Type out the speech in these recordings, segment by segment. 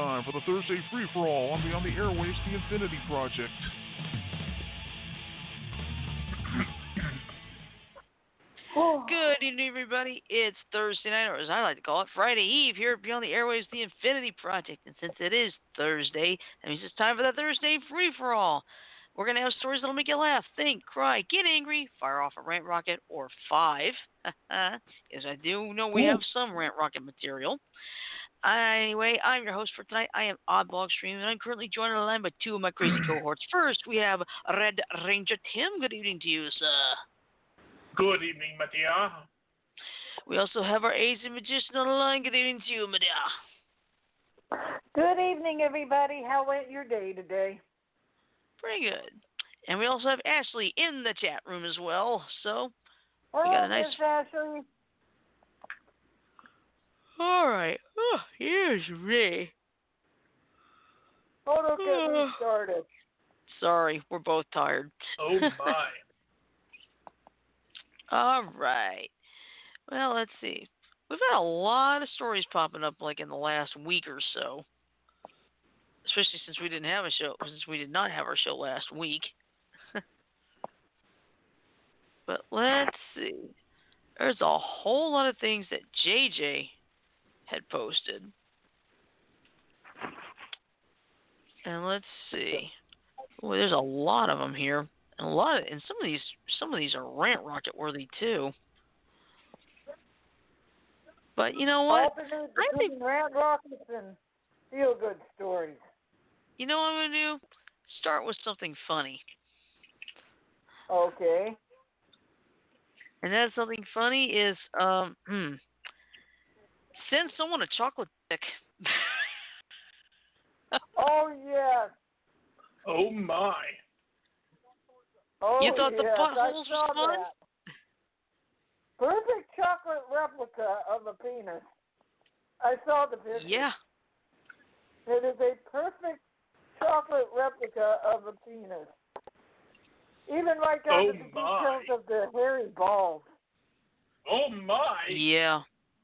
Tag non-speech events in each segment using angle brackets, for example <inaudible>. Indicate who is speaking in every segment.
Speaker 1: time for the Thursday free for all on Beyond the airwaves The Infinity Project.
Speaker 2: Good evening, everybody. It's Thursday night, or as I like to call it, Friday Eve here at Beyond the Airwaves, the Infinity Project. And since it is Thursday, that means it's time for the Thursday free for all. We're going to have stories that'll make you laugh, think, cry, get angry, fire off a rant rocket, or five. <laughs> As I do know we have some rant rocket material. Anyway, I'm your host for tonight. I am Oddball Extreme, and I'm currently joined on the line by two of my crazy <clears throat> cohorts. First, we have Red Ranger Tim. Good evening to you, sir.
Speaker 3: Good evening, Mattia.
Speaker 2: We also have our AZ magician on the line. Good evening to you, Medea.
Speaker 4: Good evening, everybody. How went your day today?
Speaker 2: Pretty good. And we also have Ashley in the chat room as well. So
Speaker 4: Hello,
Speaker 2: got a nice-
Speaker 4: Miss Ashley.
Speaker 2: All right. Oh, here's Ray.
Speaker 4: Oh, don't get me oh. started.
Speaker 2: Sorry, we're both tired.
Speaker 3: Oh my. <laughs>
Speaker 2: All right. Well, let's see. We've had a lot of stories popping up like in the last week or so. Especially since we didn't have a show, since we did not have our show last week. <laughs> but let's see. There's a whole lot of things that JJ had posted. And let's see. Well, there's a lot of them here, and a lot of, and some of these, some of these are rant rocket worthy too. But you know what? I think-
Speaker 4: rant rockets and feel good stories.
Speaker 2: You know what I'm gonna do? Start with something funny,
Speaker 4: Okay.
Speaker 2: and that something funny is um, hmm, send someone a chocolate dick. <laughs>
Speaker 4: Oh yes.
Speaker 3: Oh my.
Speaker 4: Oh
Speaker 2: You thought the
Speaker 4: yes. I
Speaker 2: buttholes was
Speaker 4: saw
Speaker 2: fun?
Speaker 4: that. Perfect chocolate replica of a penis. I saw the picture.
Speaker 2: yeah,
Speaker 4: It is a perfect chocolate replica of a penis. Even right down
Speaker 3: Oh,
Speaker 4: to the
Speaker 3: my.
Speaker 4: details of the hairy balls.
Speaker 3: Oh my.
Speaker 2: yeah.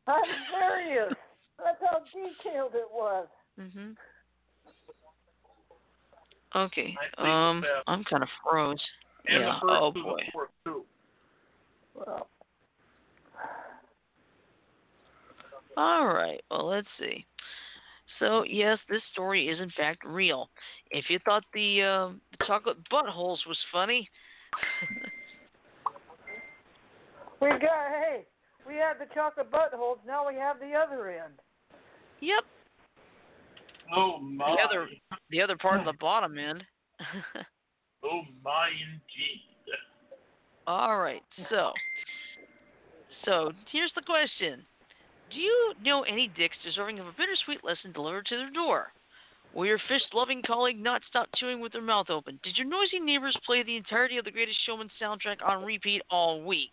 Speaker 4: I'm serious. That's how detailed it was.
Speaker 2: Mhm. Okay. Um, I'm kind of froze.
Speaker 3: And
Speaker 2: yeah. Oh boy.
Speaker 4: Well,
Speaker 2: All right. Well, let's see. So yes, this story is in fact real. If you thought the, um the chocolate buttholes was funny, <laughs>
Speaker 4: we got hey, we had the chocolate buttholes. Now we have the other end.
Speaker 2: yep,
Speaker 3: Oh my.
Speaker 2: the other the other part of the bottom end. <laughs>
Speaker 3: Oh my indeed.
Speaker 2: All right. So, so here's the question: Do you know any dicks deserving of a bittersweet lesson delivered to their door? Will your fish-loving colleague not stop chewing with their mouth open? Did your noisy neighbors play the entirety of the Greatest Showman soundtrack on repeat all week?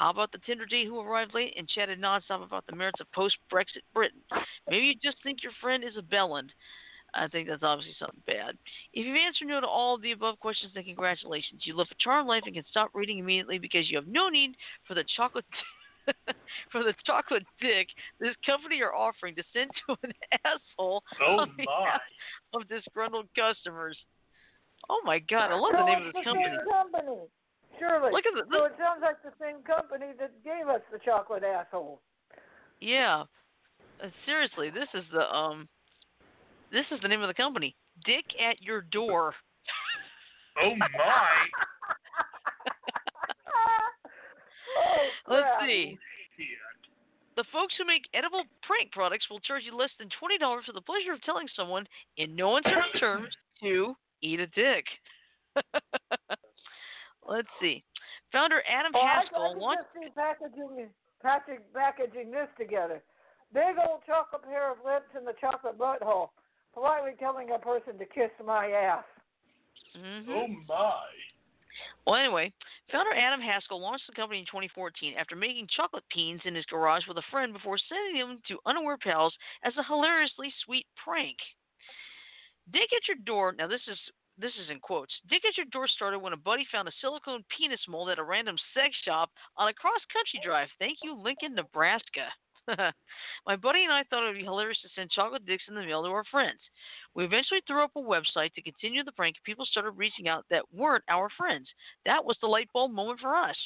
Speaker 2: How about the Tinder date who arrived late and chatted nonstop about the merits of post-Brexit Britain? Maybe you just think your friend is a bellend. I think that's obviously something bad. If you've answered no to all of the above questions, then congratulations. You live a charmed life and can stop reading immediately because you have no need for the chocolate <laughs> for the chocolate dick this company are offering to send to an <laughs> asshole
Speaker 3: Oh
Speaker 2: on
Speaker 3: my.
Speaker 2: behalf of disgruntled customers. Oh my god, I love the name of this company.
Speaker 4: company. Surely.
Speaker 2: Look at the,
Speaker 4: so it sounds like the same company that gave us the chocolate asshole.
Speaker 2: yeah. Uh, seriously, this is the um this is the name of the company. Dick at your door.
Speaker 3: Oh my. <laughs>
Speaker 4: oh,
Speaker 2: Let's see. The folks who make edible prank products will charge you less than twenty dollars for the pleasure of telling someone in no uncertain terms to eat a dick. <laughs> Let's see. Founder Adam
Speaker 4: Oh, I, I
Speaker 2: Haskell
Speaker 4: can
Speaker 2: launched.
Speaker 4: just see packaging, packaging, packaging this together. Big old chocolate pair of lips in the chocolate butthole. Politely telling a person to kiss my ass.
Speaker 2: Mhm.
Speaker 3: Oh my.
Speaker 2: Well, anyway, founder Adam Haskell launched the company in 2014 after making chocolate peens in his garage with a friend before sending them to unaware pals as a hilariously sweet prank. Dick at your door. Now this is this is in quotes. Dick at your door started when a buddy found a silicone penis mold at a random sex shop on a cross country drive. Thank you, Lincoln, Nebraska. <laughs> My buddy and I thought it would be hilarious to send chocolate dicks in the mail to our friends. We eventually threw up a website to continue the prank. And people started reaching out that weren't our friends. That was the light bulb moment for us.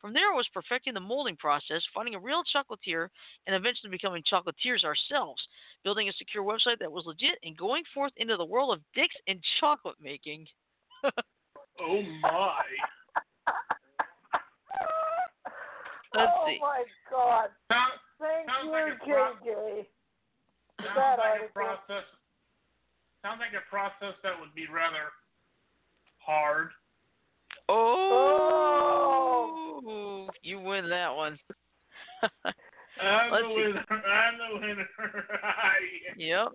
Speaker 2: From there, it was perfecting the molding process, finding a real chocolatier, and eventually becoming chocolatiers ourselves, building a secure website that was legit, and going forth into the world of dicks and chocolate making.
Speaker 3: Oh my. <laughs>
Speaker 2: Let's
Speaker 4: oh
Speaker 2: see.
Speaker 4: my God!
Speaker 3: Sound,
Speaker 4: Thank
Speaker 3: Sounds
Speaker 4: you,
Speaker 3: like a pro-
Speaker 4: JJ.
Speaker 3: sounds
Speaker 4: That
Speaker 3: like a process. Sounds like a process that would be rather hard.
Speaker 2: Oh, oh. You win that one. <laughs>
Speaker 3: I'm
Speaker 2: Let's
Speaker 3: the
Speaker 2: see.
Speaker 3: winner. I'm the winner.
Speaker 2: Yep.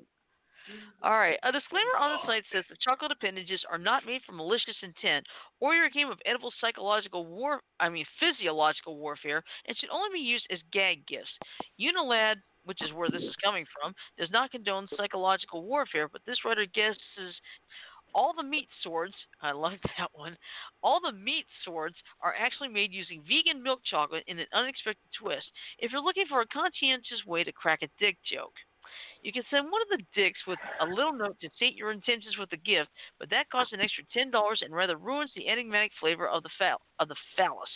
Speaker 2: All right. A disclaimer on the site says the chocolate appendages are not made for malicious intent or your game of edible psychological war I mean physiological warfare and should only be used as gag gifts. Unilad, which is where this is coming from, does not condone psychological warfare, but this writer guesses all the meat swords, <laughs> I like that one. All the meat swords are actually made using vegan milk chocolate in an unexpected twist. If you're looking for a conscientious way to crack a dick joke, you can send one of the dicks with a little note to state your intentions with the gift, but that costs an extra ten dollars and rather ruins the enigmatic flavor of the of the phallus.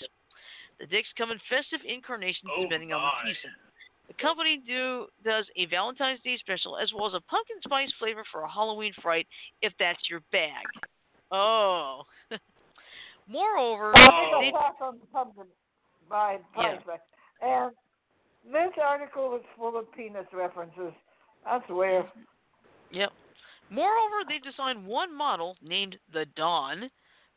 Speaker 2: The dicks come in festive incarnations
Speaker 3: Oh
Speaker 2: depending on the season. The company do does a Valentine's Day special as well as a pumpkin spice flavor for a Halloween fright if that's your bag. Oh. <laughs> Moreover,
Speaker 3: Oh.
Speaker 2: they,
Speaker 4: Talk on the pumpkin by
Speaker 2: Yeah.
Speaker 4: And this article is full of penis references. I swear.
Speaker 2: Yep. Moreover, they designed one model named the Dawn,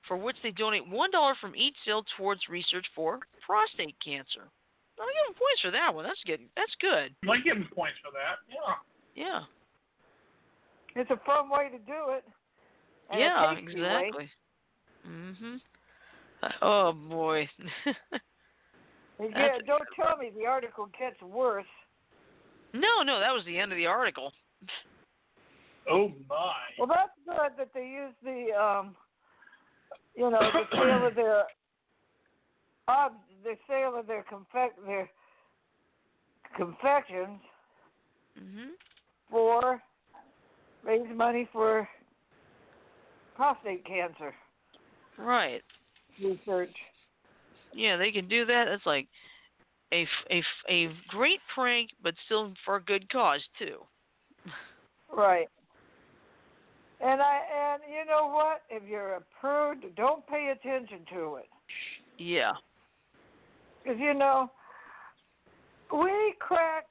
Speaker 2: for which they donate one dollar from each sale towards research for prostate cancer. I'll give them points for that one. That's good. That's good.
Speaker 3: I give him points for that. Yeah.
Speaker 2: Yeah.
Speaker 4: It's a fun way to do it.
Speaker 2: Yeah. Exactly. Mhm. Oh boy. <laughs>
Speaker 4: yeah, don't tell me the article gets worse.
Speaker 2: no, no, that was the end of the article.
Speaker 3: Oh my.
Speaker 4: Well, that's good that they use the, um, you know, the sale of their, ob- the sale of their confec- their confections
Speaker 2: Mhm.
Speaker 4: for raise money for prostate cancer
Speaker 2: Right.
Speaker 4: research.
Speaker 2: Yeah, they can do that. It's like a, f- a, f- a great prank, but still for a good cause too.
Speaker 4: Right. And I and you know what? If you're a prude, don't pay attention to it.
Speaker 2: Yeah.
Speaker 4: Because, you know, we crack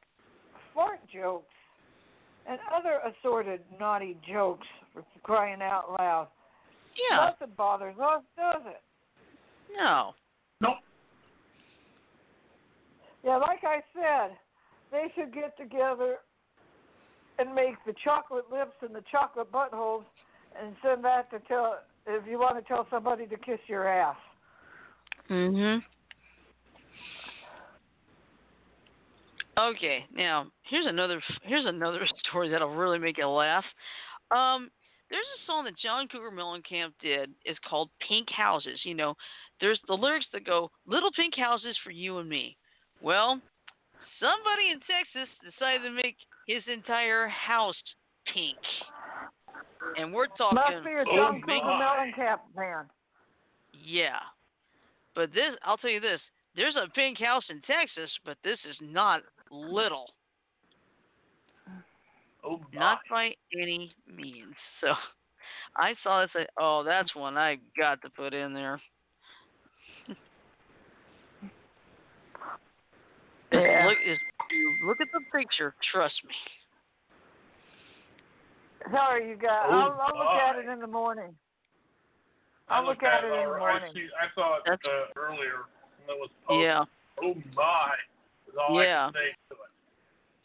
Speaker 4: fart jokes and other assorted naughty jokes for crying out loud.
Speaker 2: Yeah.
Speaker 4: Nothing bothers us, does it?
Speaker 2: No.
Speaker 3: Nope.
Speaker 4: Yeah, like I said, they should get together and make the chocolate lips and the chocolate buttholes and send that to tell if you want to tell somebody to kiss your ass.
Speaker 2: Mhm. Okay, now here's another here's another <laughs> story that'll really make you laugh. Um, there's a song that John Cougar Mellencamp did. It's called Pink Houses. You know, there's the lyrics that go "Little pink houses for you and me." Well, somebody in Texas decided to make his entire house pink, and we're talking
Speaker 4: Must be a
Speaker 3: Oh,
Speaker 4: John Cougar
Speaker 3: my.
Speaker 4: Mellencamp fan.
Speaker 2: Yeah. But this, I'll tell you this: there's a pink house in Texas, but this is not little,
Speaker 3: Oh my.
Speaker 2: not by any means. So, I saw this. I, oh, that's one I got to put in there. <laughs>
Speaker 4: Yeah.
Speaker 2: Look, is, look at the picture. Trust me.
Speaker 4: Sorry, you got.
Speaker 3: Oh,
Speaker 4: I'll, I'll look at it in the morning.
Speaker 3: I
Speaker 4: I'll look at it in the morning.
Speaker 3: I, see, I saw it uh, earlier when it was posted.
Speaker 2: Yeah.
Speaker 3: Oh my. Is all
Speaker 2: Yeah.
Speaker 3: I can say to it.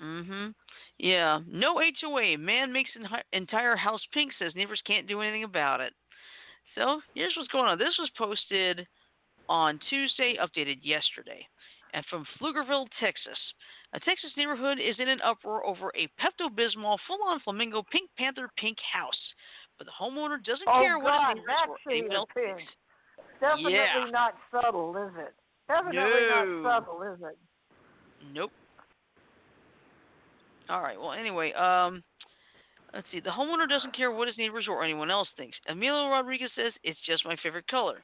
Speaker 2: Mhm. Yeah. No HOA. Man makes an entire house pink. Says neighbors can't do anything about it. So here's what's going on. This was posted on Tuesday, updated yesterday, and from Pflugerville, Texas. A Texas neighborhood is in an uproar over a Pepto Bismol full-on flamingo Pink Panther pink house, but the homeowner doesn't
Speaker 4: Oh,
Speaker 2: care what
Speaker 4: God,
Speaker 2: his
Speaker 4: that
Speaker 2: neighbors or
Speaker 4: shade of
Speaker 2: anyone
Speaker 4: pink. Definitely
Speaker 2: Yeah.
Speaker 4: not subtle, is it? Definitely
Speaker 2: No.
Speaker 4: not subtle, is it?
Speaker 2: Nope. All right. Well, anyway, um, let's see. The homeowner doesn't care what his neighbors or anyone else thinks. Emilio Rodriguez says it's just my favorite color.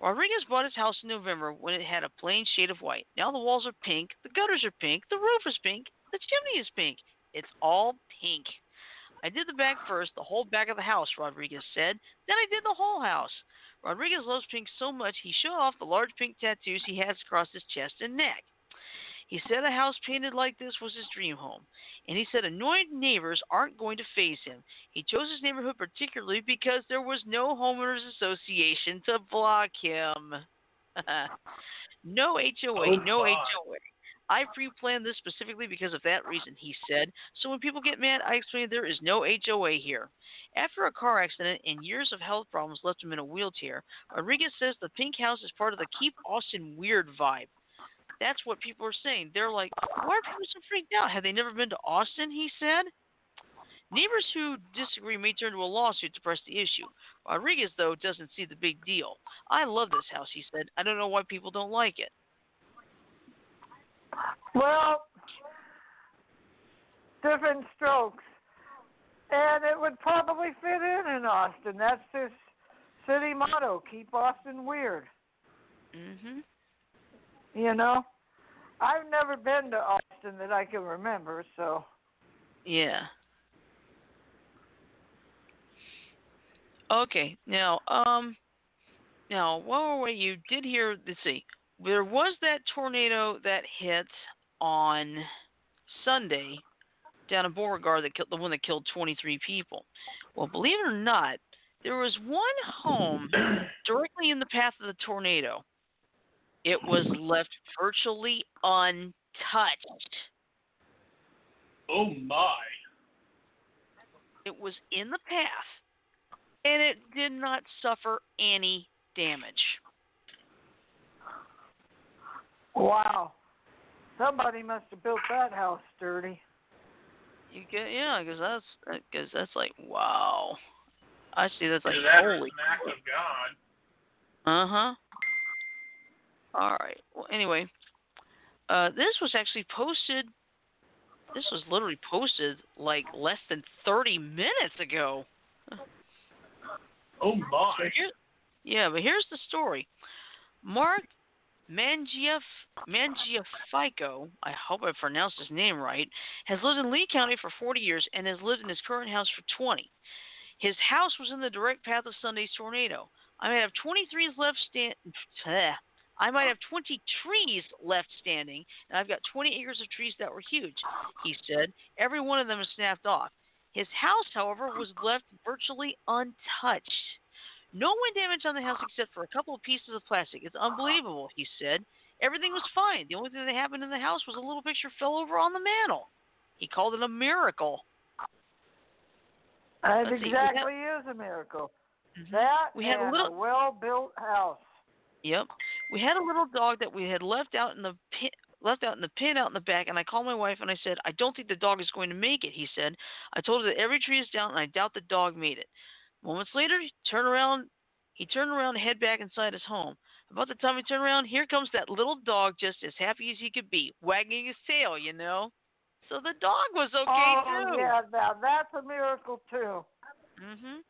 Speaker 2: Rodriguez bought his house in November when it had a plain shade of white. Now the walls are pink, the gutters are pink, the roof is pink, the chimney is pink. It's all pink. I did the back first, the whole back of the house, Rodriguez said. Then I did the whole house. Rodriguez loves pink so much he showed off the large pink tattoos he has across his chest and neck. He said a house painted like this was his dream home, and he said annoyed neighbors aren't going to phase him. He chose his neighborhood particularly because there was no homeowners association to block him. <laughs> no HOA,
Speaker 3: Oh,
Speaker 2: no
Speaker 3: God.
Speaker 2: HOA. I pre-planned this specifically because of that reason, he said. So when people get mad, I explain there is no HOA here. After a car accident and years of health problems left him in a wheelchair, Rodriguez says the pink house is part of the Keep Austin Weird vibe. That's what people are saying. They're like, why are people so freaked out? Have they never been to Austin? He said. Neighbors who disagree may turn to a lawsuit to press the issue. Rodriguez, though, doesn't see the big deal. I love this house, he said. I don't know why people don't like it.
Speaker 4: Well, different strokes. And it would probably fit in in Austin. That's his city motto keep Austin weird.
Speaker 2: Mhm.
Speaker 4: You know? I've never been to Austin that I can remember, so.
Speaker 2: Yeah. Okay. Now, um, now while we're you did hear. Let's see. There was that tornado that hit on Sunday down in Beauregard that killed the one that killed 23 people. Well, believe it or not, there was one home <clears throat> directly in the path of the tornado. It was left virtually untouched.
Speaker 3: Oh my.
Speaker 2: It was in the path, and it did not suffer any damage.
Speaker 4: Wow. Somebody must have built that house sturdy.
Speaker 2: You get yeah, because that's because that's like wow. I see that's like
Speaker 3: That's
Speaker 2: holy.
Speaker 3: act of God.
Speaker 2: Uh huh. All right. Well, anyway, uh, this was actually posted. This was literally posted like less than 30 minutes ago.
Speaker 3: Oh my.
Speaker 2: So here, yeah, but here's the story. Mark Mangiaf, Mangiafico, I hope I pronounced his name right, has lived in Lee County for 40 years and has lived in his current house for 20. His house was in the direct path of Sunday's tornado. I might have 20 trees left stand. <laughs> I might have 20 trees left standing, and I've got 20 acres of trees that were huge. He said every one of them is snapped off. His house, however, was left virtually untouched. No wind damage on the house <sighs> except for a couple of pieces of plastic. It's unbelievable, he said. Everything was fine. The only thing that happened in the house was a little picture fell over on the mantle. He called it a miracle.
Speaker 4: That
Speaker 2: Let's see, we
Speaker 4: exactly is a miracle.
Speaker 2: Mhm.
Speaker 4: That
Speaker 2: We had a little-
Speaker 4: well-built house.
Speaker 2: Yep. We had a little dog that we had left out in the pit, left out in the pin out in the back, and I called my wife and I said, "I don't think the dog is going to make it." He said, "I told her that every tree is down, and I doubt the dog made it." Moments later, he turned around. He turned around and head back inside his home. About the time he turned around, here comes that little dog, just as happy as he could be, wagging his tail. You know. So the dog was okay
Speaker 4: oh,
Speaker 2: too.
Speaker 4: yeah, now that's a miracle too.
Speaker 2: hmm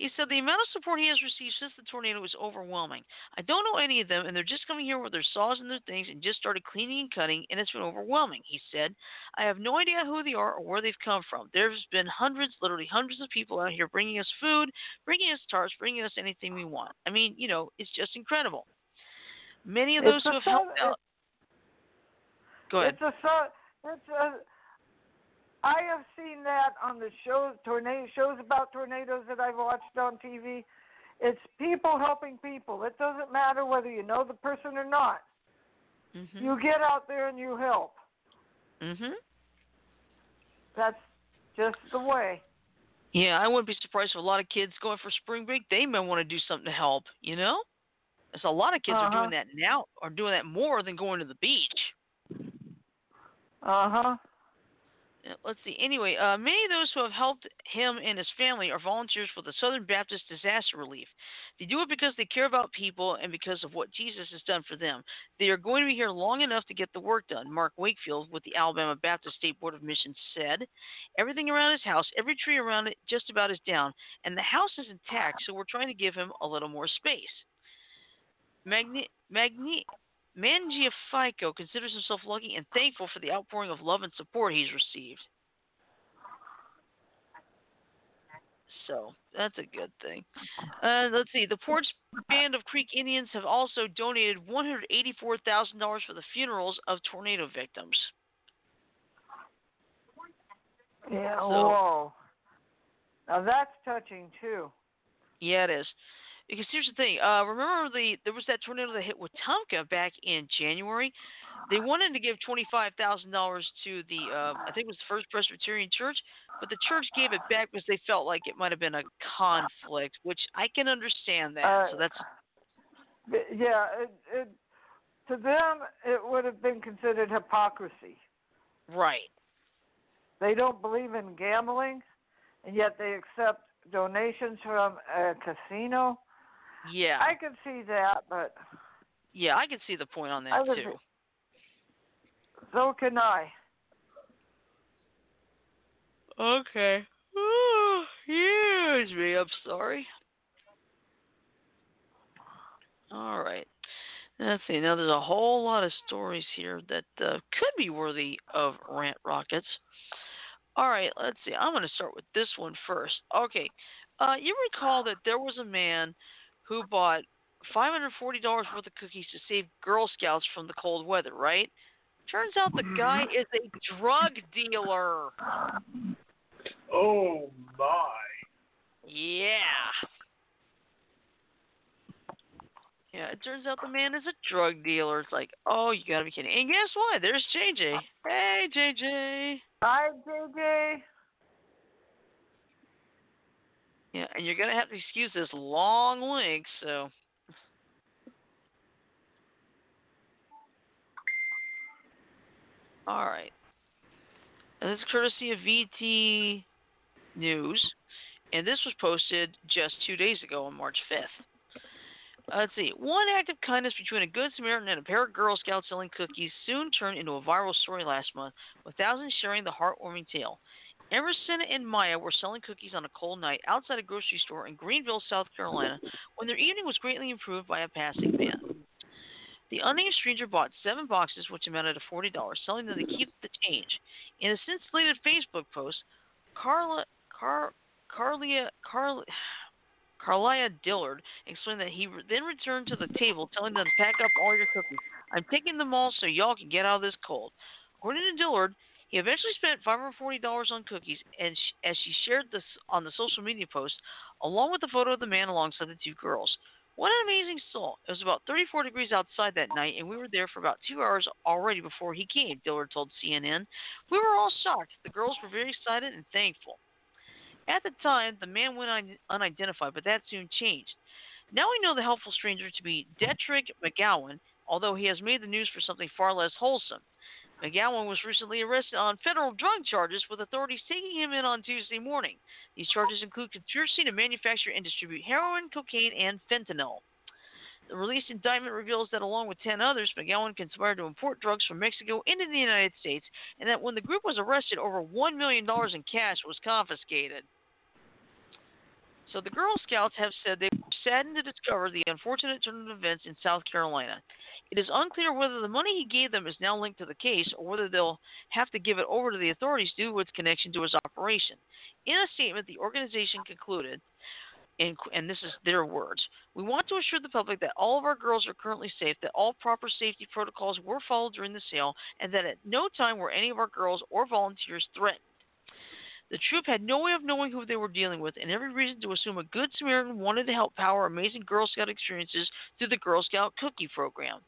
Speaker 2: He said the amount of support he has received since the tornado is overwhelming. I don't know any of them, and they're just coming here with their saws and their things and just started cleaning and cutting, and it's been overwhelming. He said, I have no idea who they are or where they've come from. There's been hundreds, literally hundreds of people out here bringing us food, bringing us tarps, bringing us anything we want. I mean, you know, it's just incredible. Many of those
Speaker 4: It's
Speaker 2: who have helped out. Go ahead.
Speaker 4: It's a it's a. I have seen that on the shows, tornado shows about tornadoes that I've watched on TV. It's people helping people. It doesn't matter whether you know the person or not.
Speaker 2: Mhm.
Speaker 4: You get out there and you help.
Speaker 2: Mhm.
Speaker 4: That's just the way.
Speaker 2: Yeah, I wouldn't be surprised if a lot of kids going for spring break, they may want to do something to help, you know? There's a lot of kids are
Speaker 4: Uh-huh.
Speaker 2: doing that now, are doing that more than going to the beach.
Speaker 4: Uh huh.
Speaker 2: Uh, Let's see. Anyway, uh, many of those who have helped him and his family are volunteers for the Southern Baptist Disaster Relief. They do it because they care about people and because of what Jesus has done for them. They are going to be here long enough to get the work done. Mark Wakefield with the Alabama Baptist State Board of Missions said, Everything around his house, every tree around it just about is down, and the house is intact, so we're trying to give him a little more space. Magni- Magni- Mangiafico considers himself lucky and thankful for the outpouring of love and support he's received. So that's a good thing. Uh, let's see. The Poarch Band of Creek Indians have also donated $184,000 for the funerals of tornado victims.
Speaker 4: Yeah.
Speaker 2: So-
Speaker 4: whoa. Now that's touching too.
Speaker 2: Yeah, it is. Because here's the thing. Uh, remember the there was that tornado that hit Wetumpka back in January. They wanted to give twenty five thousand dollars to the uh, I think it was the First Presbyterian Church, but the church gave it back because they felt like it might have been a conflict, which I can understand that.
Speaker 4: Uh,
Speaker 2: so that's
Speaker 4: Yeah. It, it, to them, it would have been considered hypocrisy.
Speaker 2: right.
Speaker 4: They don't believe in gambling, and yet they accept donations from a casino.
Speaker 2: Yeah.
Speaker 4: I can see that, but
Speaker 2: yeah, I can see the point on that too.
Speaker 4: so can I.
Speaker 2: Okay. Excuse me, I'm sorry. All right. Let's see. Now, there's a whole lot of stories here that uh, could be worthy of rant rockets. All right, let's see. I'm going to start with this one first. Okay. Uh, you recall that there was a man who bought $540 worth of cookies to save Girl Scouts from the cold weather, right? Turns out the mm-hmm. guy is a drug dealer.
Speaker 3: Oh my.
Speaker 2: Yeah. Yeah, it turns out the man is a drug dealer. It's like, oh, you gotta be kidding. And guess what? There's JJ. Hey, JJ.
Speaker 4: Hi, JJ.
Speaker 2: Yeah, and you're gonna have to excuse this long link, so. All right. And this is courtesy of VT News, and this was posted just two days ago on March 5th. Uh, let's see. One act of kindness between a good Samaritan and a pair of Girl Scouts selling cookies soon turned into a viral story last month, with thousands sharing the heartwarming tale. Emerson and Maya were selling cookies on a cold night outside a grocery store in Greenville, South Carolina, when their evening was greatly improved by a passing man. The unnamed stranger bought seven boxes, which amounted to forty dollars, telling them to keep the change. In a since deleted Facebook post, Carla Car Carlia Carl Carlia Dillard explained that he then returned to the table, telling them to pack up all your cookies. I'm taking them all so y'all can get out of this cold. According to Dillard, he eventually spent $540 on cookies, and as she shared this on the social media post, along with the photo of the man alongside the two girls. What an amazing soul. It was about 34 degrees outside that night, and we were there for about two hours already before he came, Dillard told CNN. We were all shocked. The girls were very excited and thankful. At the time, the man went un- unidentified, but that soon changed. Now we know the helpful stranger to be Detrick McGowan, although he has made the news for something far less wholesome. McGowan was recently arrested on federal drug charges, with authorities taking him in on Tuesday morning. These charges include conspiracy to manufacture and distribute heroin, cocaine, and fentanyl. The released indictment reveals that, along with 10 others, McGowan conspired to import drugs from Mexico into the United States, and that when the group was arrested, over $1 million in cash was confiscated. So the Girl Scouts have said they saddened to discover the unfortunate turn of events in South Carolina. It is unclear whether the money he gave them is now linked to the case or whether they'll have to give it over to the authorities due to its connection to his operation. In a statement, the organization concluded, and, and this is their words We want to assure the public that all of our girls are currently safe, that all proper safety protocols were followed during the sale, and that at no time were any of our girls or volunteers threatened. The troop had no way of knowing who they were dealing with, and every reason to assume a good Samaritan wanted to help power amazing Girl Scout experiences through the Girl Scout Cookie Program.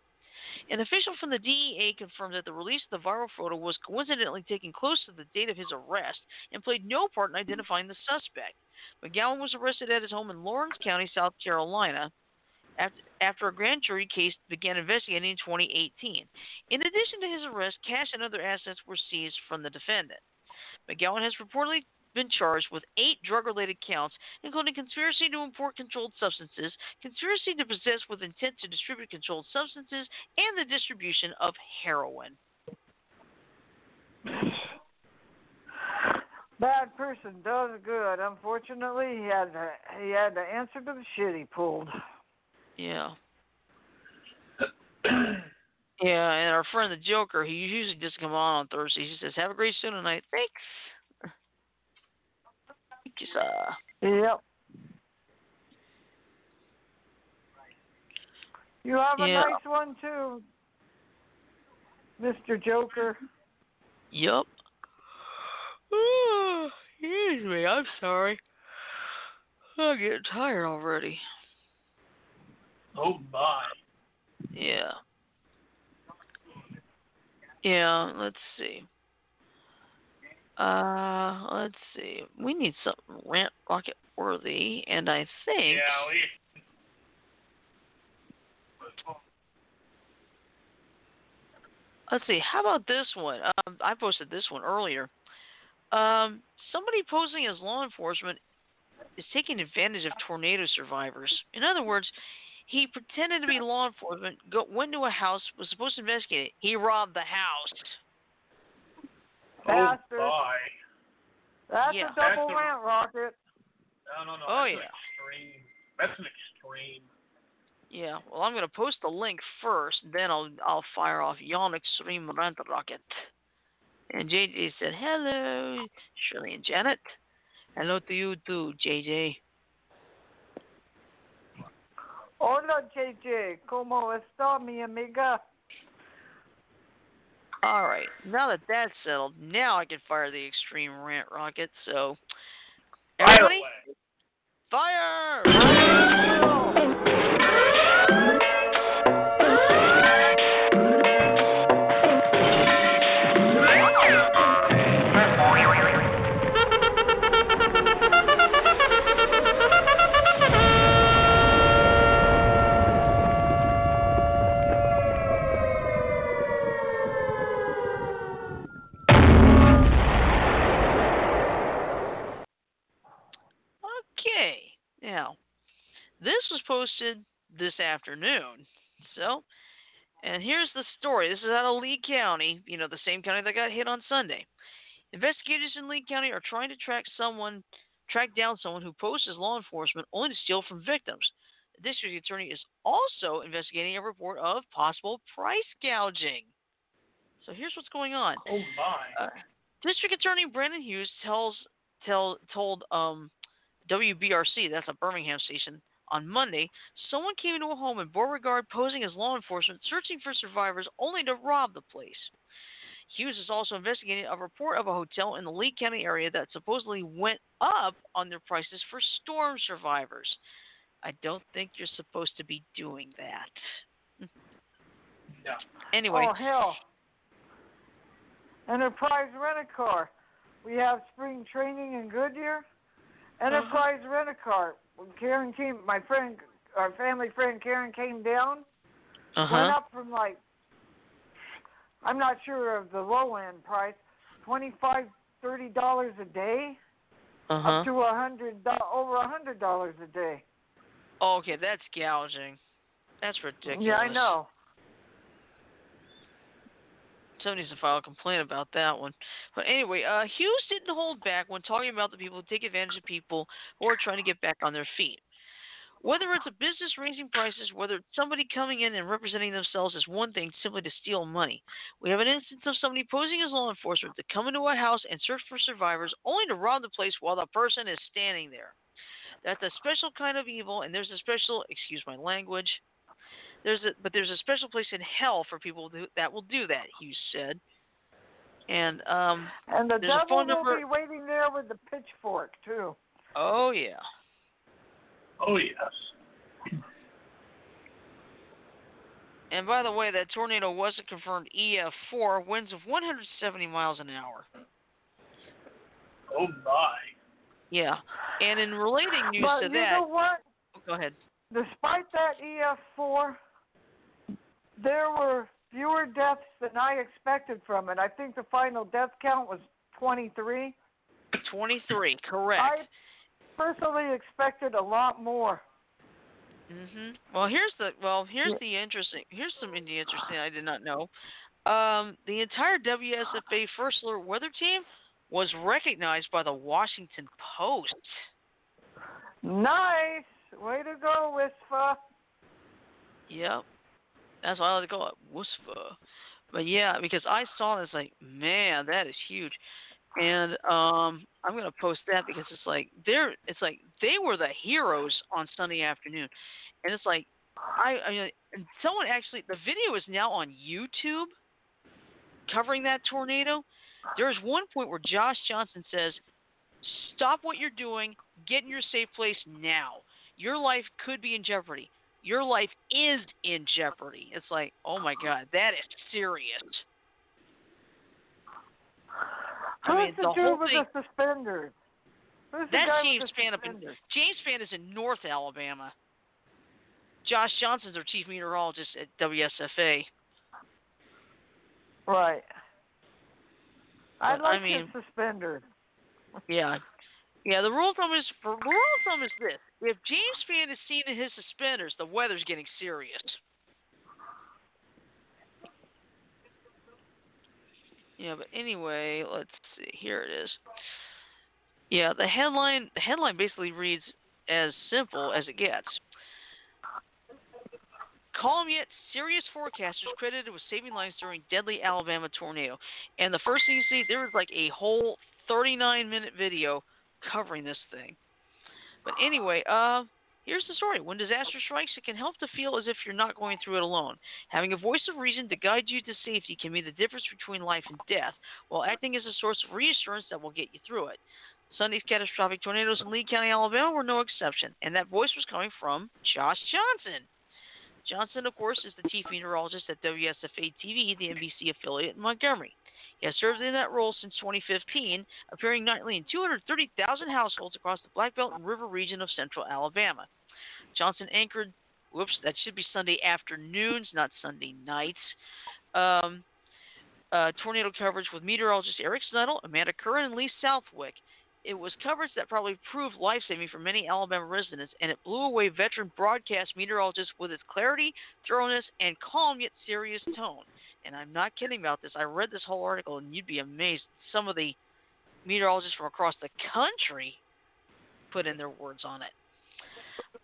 Speaker 2: An official from the DEA confirmed that the release of the viral photo was coincidentally taken close to the date of his arrest and played no part in identifying the suspect. McGowan was arrested at his home in Laurens County, South Carolina, after, after a grand jury case began investigating in 2018. In addition to his arrest, cash and other assets were seized from the defendant. McGowan has reportedly been charged with eight drug related counts, including conspiracy to import controlled substances, conspiracy to possess with intent to distribute controlled substances, and the distribution of heroin. <sighs>
Speaker 4: Bad person does good. Unfortunately, he had to, he had to answer to the shit he pulled.
Speaker 2: Yeah. <clears throat> yeah, and our friend the Joker, he usually doesn't come on on Thursdays. He says, "Have a great show tonight." Thanks. Thank you, sir.
Speaker 4: Yep. You have a
Speaker 2: Yeah.
Speaker 4: nice one too, Mr. Joker.
Speaker 2: Yup. Excuse me, I'm sorry. I'm getting tired already.
Speaker 3: Oh my.
Speaker 2: Yeah. Yeah, let's see. Uh, let's see. We need something rant rocket worthy, and I think
Speaker 3: Yeah, we.
Speaker 2: let's see. How about this one? Um, I posted this one earlier. Um, somebody posing as law enforcement is taking advantage of tornado survivors. In other words, he pretended to be law enforcement, go, went to a house, was supposed to investigate it. He robbed the house.
Speaker 3: Oh
Speaker 4: Bastard.
Speaker 3: my.
Speaker 4: That's
Speaker 2: Yeah.
Speaker 4: a double
Speaker 3: That's a-
Speaker 4: rant rocket.
Speaker 3: No, no, no.
Speaker 2: Oh,
Speaker 3: that's
Speaker 2: yeah.
Speaker 3: An extreme. That's an extreme.
Speaker 2: Yeah, well, I'm going to post the link first, then I'll I'll fire off Yon Extreme Rant Rocket. And JJ said, "Hello, Shirley and Janet. Hello to you too, JJ."
Speaker 4: Hola, JJ. ¿Cómo está, mi amiga?
Speaker 2: All right, now that that's settled, now I can fire the Extreme Rant Rocket. So,
Speaker 3: Fire
Speaker 2: everybody,
Speaker 3: away.
Speaker 2: fire! <laughs> posted this afternoon. So, and here's the story. This is out of Lee County, you know, the same county that got hit on Sunday. Investigators in Lee County are trying to track someone, track down someone who posed as law enforcement only to steal from victims. The district attorney is also investigating a report of possible price gouging. So here's what's going on.
Speaker 3: Oh my.
Speaker 2: Uh, District Attorney Brandon Hughes tells tell told um, WBRC that's a Birmingham station on Monday someone came into a home in Beauregard posing as law enforcement searching for survivors only to rob the place. Hughes is also investigating a report of a hotel in the Lee County area that supposedly went up on their prices for storm survivors. I don't think you're supposed to be doing that. <laughs>
Speaker 3: No.
Speaker 2: Anyway,
Speaker 4: Oh, hell. Enterprise Rent a Car. We have spring training in Goodyear. Uh-huh. Enterprise Rent a Car. When Karen came, my friend, our family friend Karen came down,
Speaker 2: uh
Speaker 4: went up from like, I'm not sure of the low end price, twenty-five, thirty dollars a day,
Speaker 2: Uh huh.
Speaker 4: up to a hundred, over a hundred dollars a day.
Speaker 2: Oh, okay, that's gouging. That's ridiculous.
Speaker 4: Yeah, I know.
Speaker 2: Somebody needs to file a complaint about that one. But anyway, uh, Hughes didn't hold back when talking about the people who take advantage of people who are trying to get back on their feet. Whether it's a business raising prices, whether it's somebody coming in and representing themselves as one thing simply to steal money. We have an instance of somebody posing as law enforcement to come into a house and search for survivors only to rob the place while the person is standing there. That's a special kind of evil, and there's a special, excuse my language, there's a, but there's a special place in hell for people who, that will do that. Hughes said, and um,
Speaker 4: And the
Speaker 2: There's a
Speaker 4: devil
Speaker 2: phone
Speaker 4: will
Speaker 2: number-
Speaker 4: be waiting there with the pitchfork too.
Speaker 2: oh yeah,
Speaker 3: Oh yes.
Speaker 2: and by the way, that tornado was a confirmed EF4, winds of 170 miles an hour.
Speaker 3: Oh my.
Speaker 2: Yeah, and in relating news
Speaker 4: but
Speaker 2: to
Speaker 4: you
Speaker 2: that,
Speaker 4: know what?
Speaker 2: go ahead.
Speaker 4: Despite that EF4, there were fewer deaths than I expected from it. I think the final death count was 23.
Speaker 2: 23, correct.
Speaker 4: I personally expected a lot more.
Speaker 2: Mhm. Well, here's the well, here's the interesting. Here's some interesting I did not know. Um, the entire WSFA First Alert Weather Team was recognized by the Washington Post.
Speaker 4: Nice. Way to go, Wisfa.
Speaker 2: Yep. That's why I like to call it WUSFA. But yeah, because I saw this like, man, that is huge. And um I'm gonna post that because it's like they're it's like they were the heroes on Sunday afternoon. And it's like I, I and someone actually the video is now on YouTube covering that tornado. There's one point where Josh Johnson says, Stop what you're doing, get in your safe place now. Your life could be in jeopardy your life is in jeopardy. It's like, oh my god, that is serious. I
Speaker 4: Who's
Speaker 2: mean,
Speaker 4: the,
Speaker 2: the
Speaker 4: dude
Speaker 2: whole
Speaker 4: with
Speaker 2: thing-
Speaker 4: the suspenders? Who's
Speaker 2: That's James Spann up in? James Spann is in North Alabama. Josh Johnson's our chief meteorologist at WSFA.
Speaker 4: Right. I
Speaker 2: But, I
Speaker 4: like
Speaker 2: mean-
Speaker 4: his suspenders.
Speaker 2: Yeah. Yeah, the rule of thumb is rule of thumb is this. If James Spann is seen in his suspenders, the weather's getting serious. Yeah, but anyway, let's see. Here it is. Yeah, the headline the headline basically reads as simple as it gets. Calm yet serious forecasters credited with saving lives during deadly Alabama tornado. And the first thing you see, there was like a whole 39 minute video covering this thing. But anyway, uh, here's the story. When disaster strikes, it can help to feel as if you're not going through it alone. Having a voice of reason to guide you to safety can be the difference between life and death, while acting as a source of reassurance that will get you through it. Sunday's catastrophic tornadoes in Lee County, Alabama were no exception, and that voice was coming from Josh Johnson. Johnson, of course, is the chief meteorologist at WSFA TV, the NBC affiliate in Montgomery. He has served in that role since 2015, appearing nightly in 230,000 households across the Black Belt and River region of central Alabama. Johnson anchored, whoops, that should be Sunday afternoons, not Sunday nights. Um, uh, tornado coverage with meteorologist Eric Snitil, Amanda Curran, and Lee Southwick. It was coverage that probably proved life saving for many Alabama residents, and it blew away veteran broadcast meteorologists with its clarity, thoroughness, and calm yet serious tone. And I'm not kidding about this. I read this whole article, and you'd be amazed. Some of the meteorologists from across the country put in their words on it.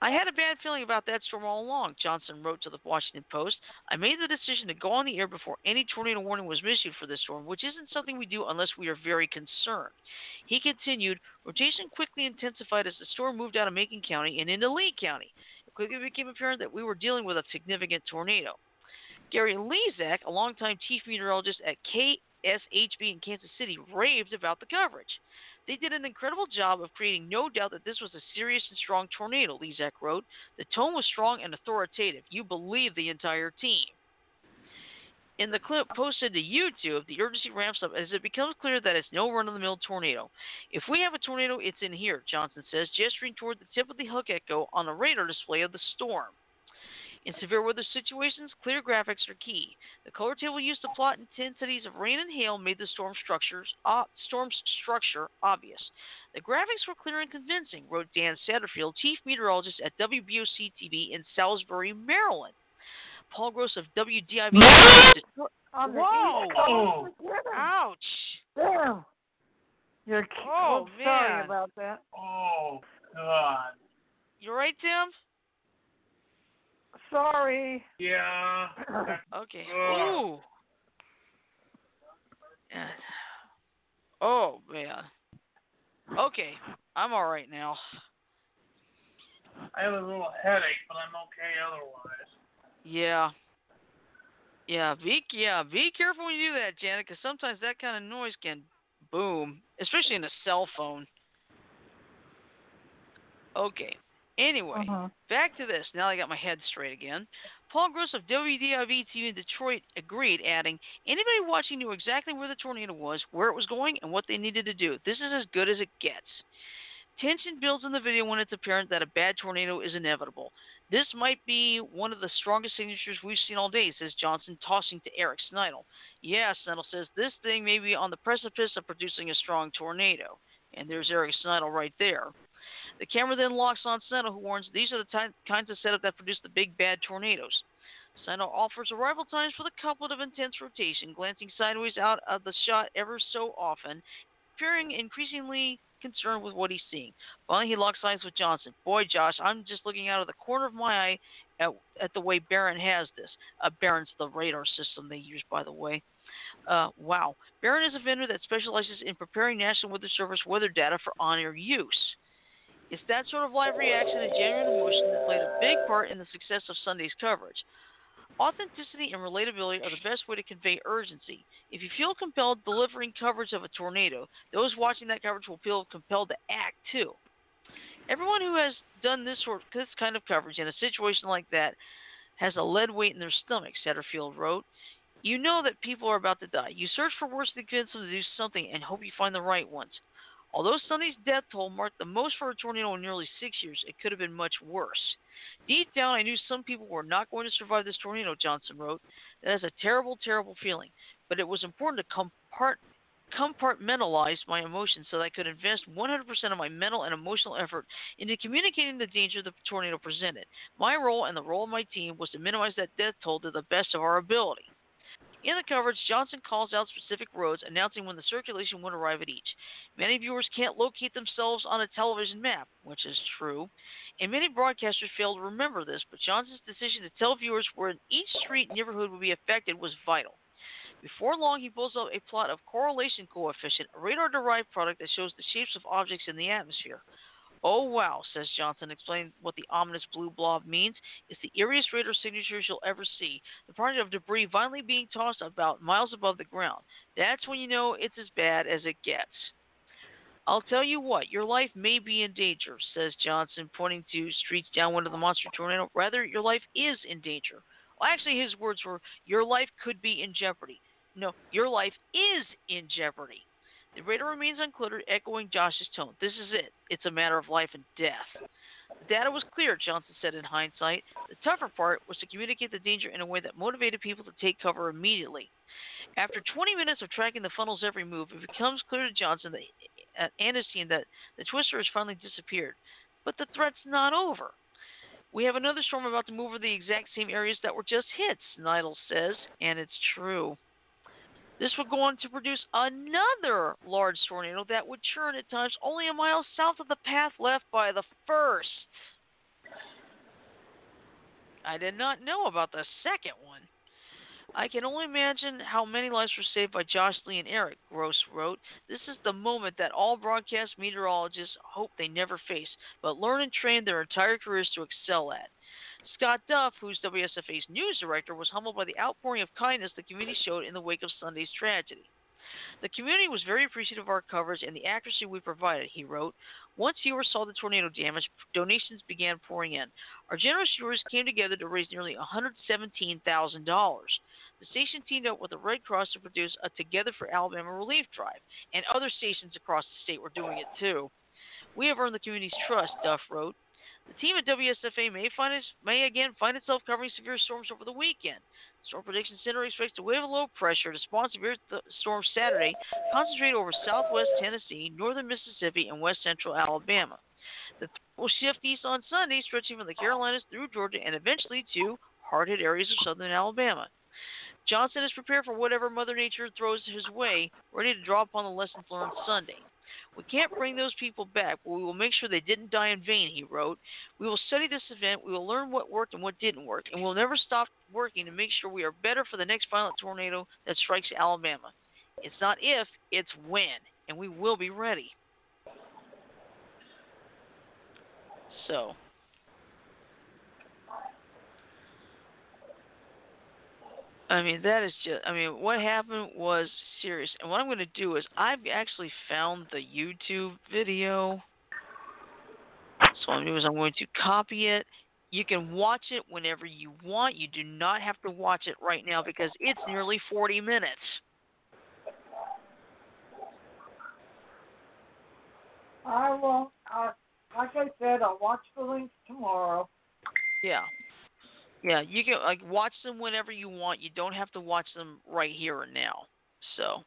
Speaker 2: I had a bad feeling about that storm all along, Johnson wrote to the Washington Post. I made the decision to go on the air before any tornado warning was issued for this storm, which isn't something we do unless we are very concerned. He continued, rotation quickly intensified as the storm moved out of Macon County and into Lee County. It quickly became apparent that we were dealing with a significant tornado. Gary Lezak, a longtime chief meteorologist at KSHB in Kansas City, raved about the coverage. They did an incredible job of creating no doubt that this was a serious and strong tornado, Lezak wrote. The tone was strong and authoritative. You believe the entire team. In the clip posted to YouTube, the urgency ramps up as it becomes clear that it's no run of the mill tornado. If we have a tornado, it's in here, Johnson says, gesturing toward the tip of the hook echo on the radar display of the storm. In severe weather situations, clear graphics are key. The color table used to plot intensities of rain and hail made the storm structures uh, storm's structure obvious. The graphics were clear and convincing, wrote Dan Satterfield, chief meteorologist at WBOC TV in Salisbury, Maryland. Paul Gross of WDIV. Detroit- Whoa!
Speaker 4: East Coast. Forget him.
Speaker 2: Ouch!
Speaker 4: Damn. You're
Speaker 2: Oh,
Speaker 4: I'm sorry
Speaker 2: man.
Speaker 4: about that.
Speaker 3: Oh, God.
Speaker 2: You right, Tim?
Speaker 4: Sorry.
Speaker 3: Yeah. <coughs>
Speaker 2: Okay.
Speaker 3: Ugh.
Speaker 2: Ooh. Yeah. <sighs> Oh man. Okay, I'm all right now.
Speaker 3: I have a little headache, but I'm okay otherwise.
Speaker 2: Yeah. Yeah. Be yeah. Be careful when you do that, Janet, because sometimes that kind of noise can boom, especially in a cell phone. Okay. Anyway,
Speaker 4: Uh-huh.
Speaker 2: back to this. Now I got my head straight again. Paul Gross of WDIV TV in Detroit agreed, adding, Anybody watching knew exactly where the tornado was, where it was going, and what they needed to do. This is as good as it gets. Tension builds in the video when it's apparent that a bad tornado is inevitable. This might be one of the strongest signatures we've seen all day, says Johnson, tossing to Eric Snitil. Yeah, Snitil says this thing may be on the precipice of producing a strong tornado. And there's Eric Snitil right there. The camera then locks on Snitil, who warns these are the ty- kinds of setup that produce the big bad tornadoes. Snitil offers arrival times for the couplet of intense rotation, glancing sideways out of the shot ever so often, appearing increasingly concerned with what he's seeing. Finally, he locks eyes with Johnson. Boy, Josh, I'm just looking out of the corner of my eye at, at the way Baron has this. Uh, Baron's the radar system they use, by the way. Uh, wow. Baron is a vendor that specializes in preparing National Weather Service weather data for on air use. It's that sort of live reaction and genuine emotion that played a big part in the success of Sunday's coverage. Authenticity and relatability are the best way to convey urgency. If you feel compelled delivering coverage of a tornado, those watching that coverage will feel compelled to act too. Everyone who has done this sort this kind of coverage in a situation like that has a lead weight in their stomach, Satterfield wrote. You know that people are about to die. You search for words to convince them to do something and hope you find the right ones. Although Sunday's death toll marked the most for a tornado in nearly six years, it could have been much worse. Deep down, I knew some people were not going to survive this tornado, Johnson wrote. That is a terrible, terrible feeling. But it was important to compart- compartmentalize my emotions so that I could invest 100% of my mental and emotional effort into communicating the danger the tornado presented. My role and the role of my team was to minimize that death toll to the best of our ability. In the coverage, Johnson calls out specific roads, announcing when the circulation would arrive at each. Many viewers can't locate themselves on a television map, which is true, and many broadcasters fail to remember this, but Johnson's decision to tell viewers where each street neighborhood would be affected was vital. Before long, he pulls up a plot of correlation coefficient, a radar derived product that shows the shapes of objects in the atmosphere. Oh, wow, says Johnson, explaining what the ominous blue blob means. It's the eeriest radar signatures you'll ever see. The part of debris violently being tossed about miles above the ground. That's when you know it's as bad as it gets. I'll tell you what, your life may be in danger, says Johnson, pointing to streets downwind of the monster tornado. Rather, your life is in danger. Well, actually, his words were, Your life could be in jeopardy. No, your life is in jeopardy. The radar remains uncluttered, echoing Josh's tone. This is it. It's a matter of life and death. The data was clear, Johnson said in hindsight. The tougher part was to communicate the danger in a way that motivated people to take cover immediately. After 20 minutes of tracking the funnel's every move, it becomes clear to Johnson that, uh, and his team that the twister has finally disappeared. But the threat's not over. We have another storm about to move over the exact same areas that were just hit, Snitil says, and it's true. This would go on to produce another large tornado that would churn at times only a mile south of the path left by the first. I did not know about the second one. I can only imagine how many lives were saved by Josh Lee and Eric, Gross wrote. This is the moment that all broadcast meteorologists hope they never face, but learn and train their entire careers to excel at. Scott Duff, who's WSFA's news director, was humbled by the outpouring of kindness the community showed in the wake of Sunday's tragedy. The community was very appreciative of our coverage and the accuracy we provided, he wrote. Once viewers saw the tornado damage, donations began pouring in. Our generous viewers came together to raise nearly $117,000. The station teamed up with the Red Cross to produce a Together for Alabama relief drive, and other stations across the state were doing it too. We have earned the community's trust, Duff wrote. The team at WSFA may find its, may again find itself covering severe storms over the weekend. Storm Prediction Center expects a wave of low pressure to spawn severe th- storms Saturday, concentrated over southwest Tennessee, northern Mississippi, and west central Alabama. The th- will shift east on Sunday, stretching from the Carolinas through Georgia and eventually to hard hit areas of southern Alabama. Johnson is prepared for whatever Mother Nature throws his way, ready to draw upon the lessons learned Sunday. We can't bring those people back, but we will make sure they didn't die in vain, he wrote. We will study this event, we will learn what worked and what didn't work, and we'll never stop working to make sure we are better for the next violent tornado that strikes Alabama. It's not if, it's when, and we will be ready. So, I mean, that is just, I mean, what happened was serious. And what I'm going to do is, I've actually found the YouTube video. So what I'm doing is, I'm going to copy it. You can watch it whenever you want. You do not have to watch it right now because it's nearly 40 minutes.
Speaker 4: I won't. Like I said, I'll watch the links tomorrow.
Speaker 2: Yeah. Yeah, you can like watch them whenever you want. You don't have to watch them right here and now. So.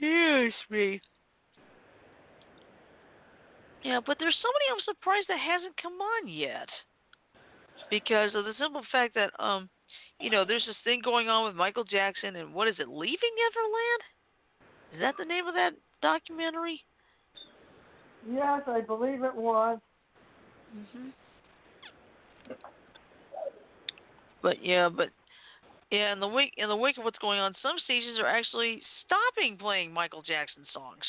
Speaker 2: Excuse me. Yeah, but there's somebody I'm surprised that hasn't come on yet. Because of the simple fact that um, you know, there's this thing going on with Michael Jackson and what is it, Leaving Neverland? Is that the name of that documentary?
Speaker 4: Yes, I believe it was.
Speaker 2: Mhm. But yeah, but yeah, in the wake in the wake of what's going on, some stations are actually stopping playing Michael Jackson songs.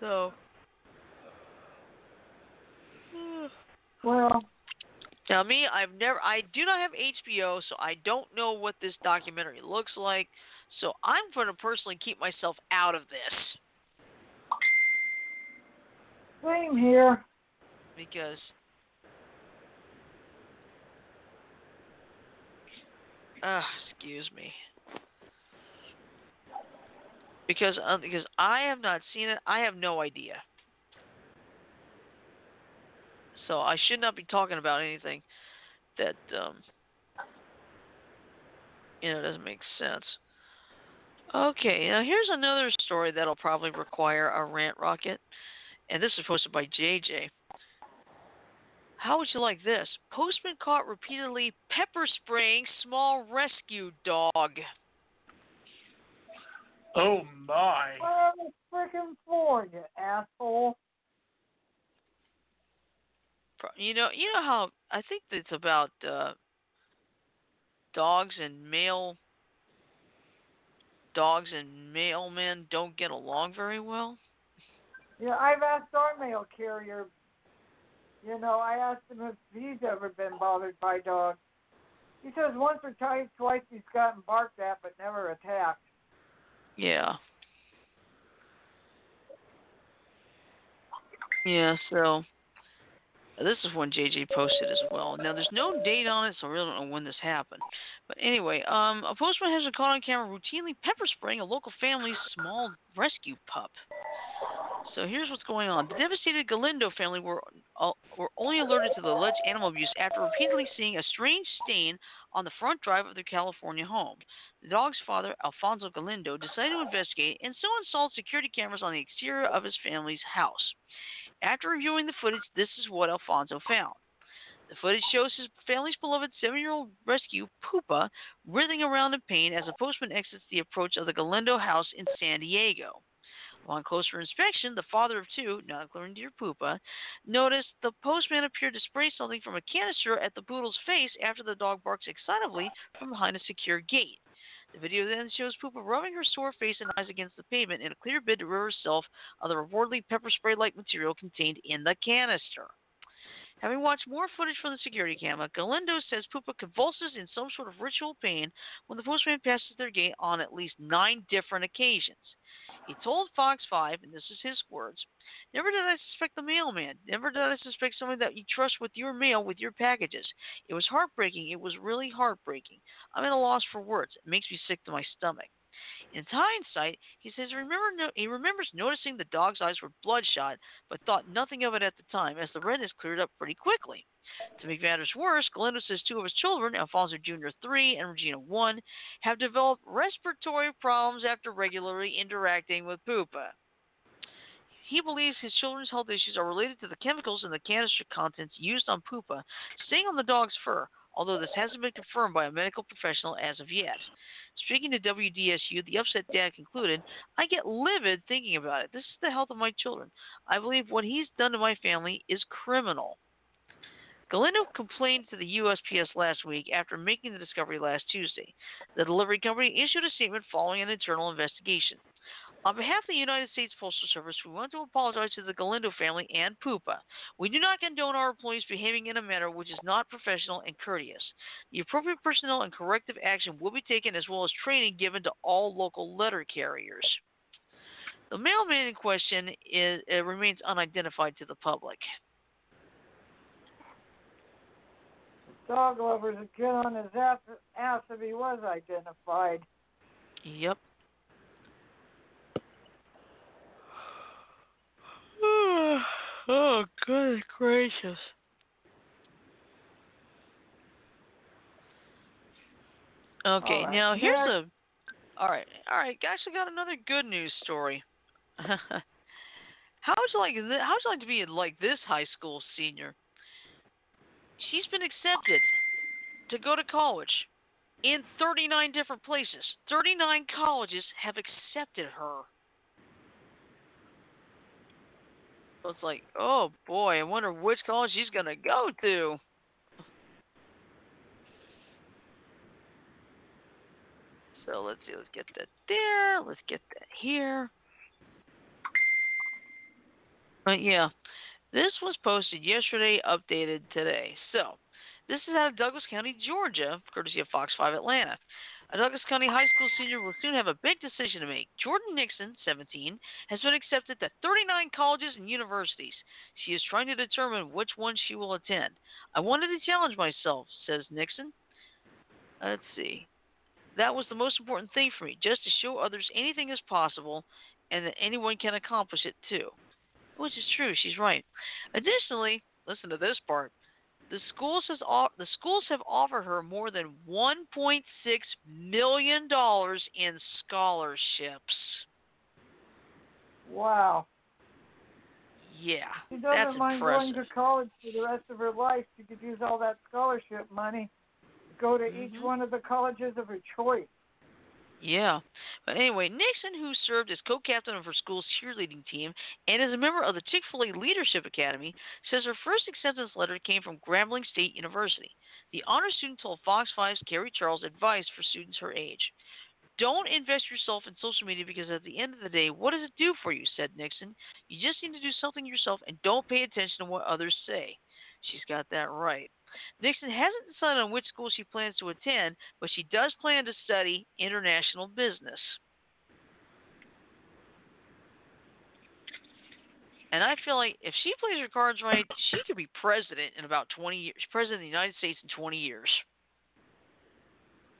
Speaker 2: So.
Speaker 4: Well,
Speaker 2: Now me, I've never, I do not have HBO, so I don't know what this documentary looks like. So I'm going to personally keep myself out of this
Speaker 4: same here.
Speaker 2: because uh, excuse me. Because uh, because I have not seen it, I have no idea. So I should not be talking about anything that um, you know doesn't make sense. Okay, now here's another story that'll probably require a rant rocket, and this is posted by JJ. How would you like this? Postman caught repeatedly pepper spraying small rescue dog.
Speaker 3: Oh my.
Speaker 4: Well, it's freaking for you, asshole.
Speaker 2: You know, you know how I think it's about uh, dogs and male dogs and mailmen don't get along very well.
Speaker 4: Yeah, I've asked our mail carrier. You know, I asked him if he's ever been bothered by dogs. He says once or twice, twice he's gotten barked at, but never attacked.
Speaker 2: Yeah. Yeah, so this is when JJ posted as well. Now there's no date on it, so I really don't know when this happened. But anyway, um, a postman has been caught on camera routinely pepper spraying a local family's small rescue pup. So here's what's going on. The devastated Galindo family were uh, were only alerted to the alleged animal abuse after repeatedly seeing a strange stain on the front drive of their California home. The dog's father, Alfonso Galindo, decided to investigate and so installed security cameras on the exterior of his family's house. After reviewing the footage, this is what Alfonso found. The footage shows his family's beloved seven year old rescue, Pupa, writhing around in pain as a postman exits the approach of the Galindo house in San Diego. Upon closer inspection, the father of two, not including dear Pupa, noticed the postman appeared to spray something from a canister at the poodle's face after the dog barks excitedly from behind a secure gate. The video then shows Pupa rubbing her sore face and eyes against the pavement in a clear bid to rid herself of the reportedly pepper spray like material contained in the canister. Having watched more footage from the security camera, Galindo says Pupa convulses in some sort of ritual pain when the postman passes their gate on at least nine different occasions. He told Fox 5, and this is his words Never did I suspect the mailman. Never did I suspect somebody that you trust with your mail, with your packages. It was heartbreaking. It was really heartbreaking. I'm at a loss for words. It makes me sick to my stomach. In hindsight, he says he remembers noticing the dog's eyes were bloodshot, but thought nothing of it at the time, as the redness cleared up pretty quickly. To make matters worse, Galindo says two of his children, Alfonso Jr. 3 and Regina 1, have developed respiratory problems after regularly interacting with Pupa. He believes his children's health issues are related to the chemicals in the canister contents used on Pupa staying on the dog's fur, although this hasn't been confirmed by a medical professional as of yet. Speaking to WDSU, the upset dad concluded, I get livid thinking about it. This is the health of my children. I believe what he's done to my family is criminal. Galindo complained to the USPS last week after making the discovery last Tuesday. The delivery company issued a statement following an internal investigation. On behalf of the United States Postal Service, we want to apologize to the Galindo family and Pupa. We do not condone our employees behaving in a manner which is not professional and courteous. The appropriate personnel and corrective action will be taken as well as training given to all local letter carriers. The mailman in question is, uh, remains unidentified to the public.
Speaker 4: Dog lovers would get on his ass, ass if he was identified.
Speaker 2: Yep. <sighs> oh, good gracious. Okay,
Speaker 4: All right.
Speaker 2: now here's
Speaker 4: Next.
Speaker 2: a. All right, all right. Actually, got another good news story. <laughs> how would you like? thi- How would you like to be like this high school senior? She's been accepted to go to college in 39 different places. 39 colleges have accepted her. So it's like, oh boy, I wonder which college she's gonna go to. So let's see, let's get that there, let's get that here. But yeah, this was posted yesterday, updated today. So this is out of Douglas County, Georgia, courtesy of Fox 5 Atlanta. A Douglas County high school senior will soon have a big decision to make. Jordan Nixon, 17, has been accepted to 39 colleges and universities. She is trying to determine which one she will attend. I wanted to challenge myself, says Nixon. Let's see. That was the most important thing for me, just to show others anything is possible and that anyone can accomplish it too. Which is true, she's right. Additionally, listen to this part. The schools has the schools have offered her more than 1.6 million dollars in scholarships.
Speaker 4: Wow.
Speaker 2: Yeah,
Speaker 4: She doesn't mind
Speaker 2: impressive.
Speaker 4: going to college for the rest of her life. She could use all that scholarship money go to each
Speaker 2: Mhm.
Speaker 4: one of the colleges of her choice.
Speaker 2: Yeah. But anyway, Nixon, who served as co captain of her school's cheerleading team and is a member of the Chick fil A Leadership Academy, says her first acceptance letter came from Grambling State University. The honor student told Fox 5's Carrie Charles advice for students her age. Don't invest yourself in social media because at the end of the day, what does it do for you? said Nixon. You just need to do something yourself and don't pay attention to what others say. She's got that right. Nixon hasn't decided on which school she plans to attend, but she does plan to study international business. And I feel like if she plays her cards right, she could be president in about 20 years, president of the United States in 20 years.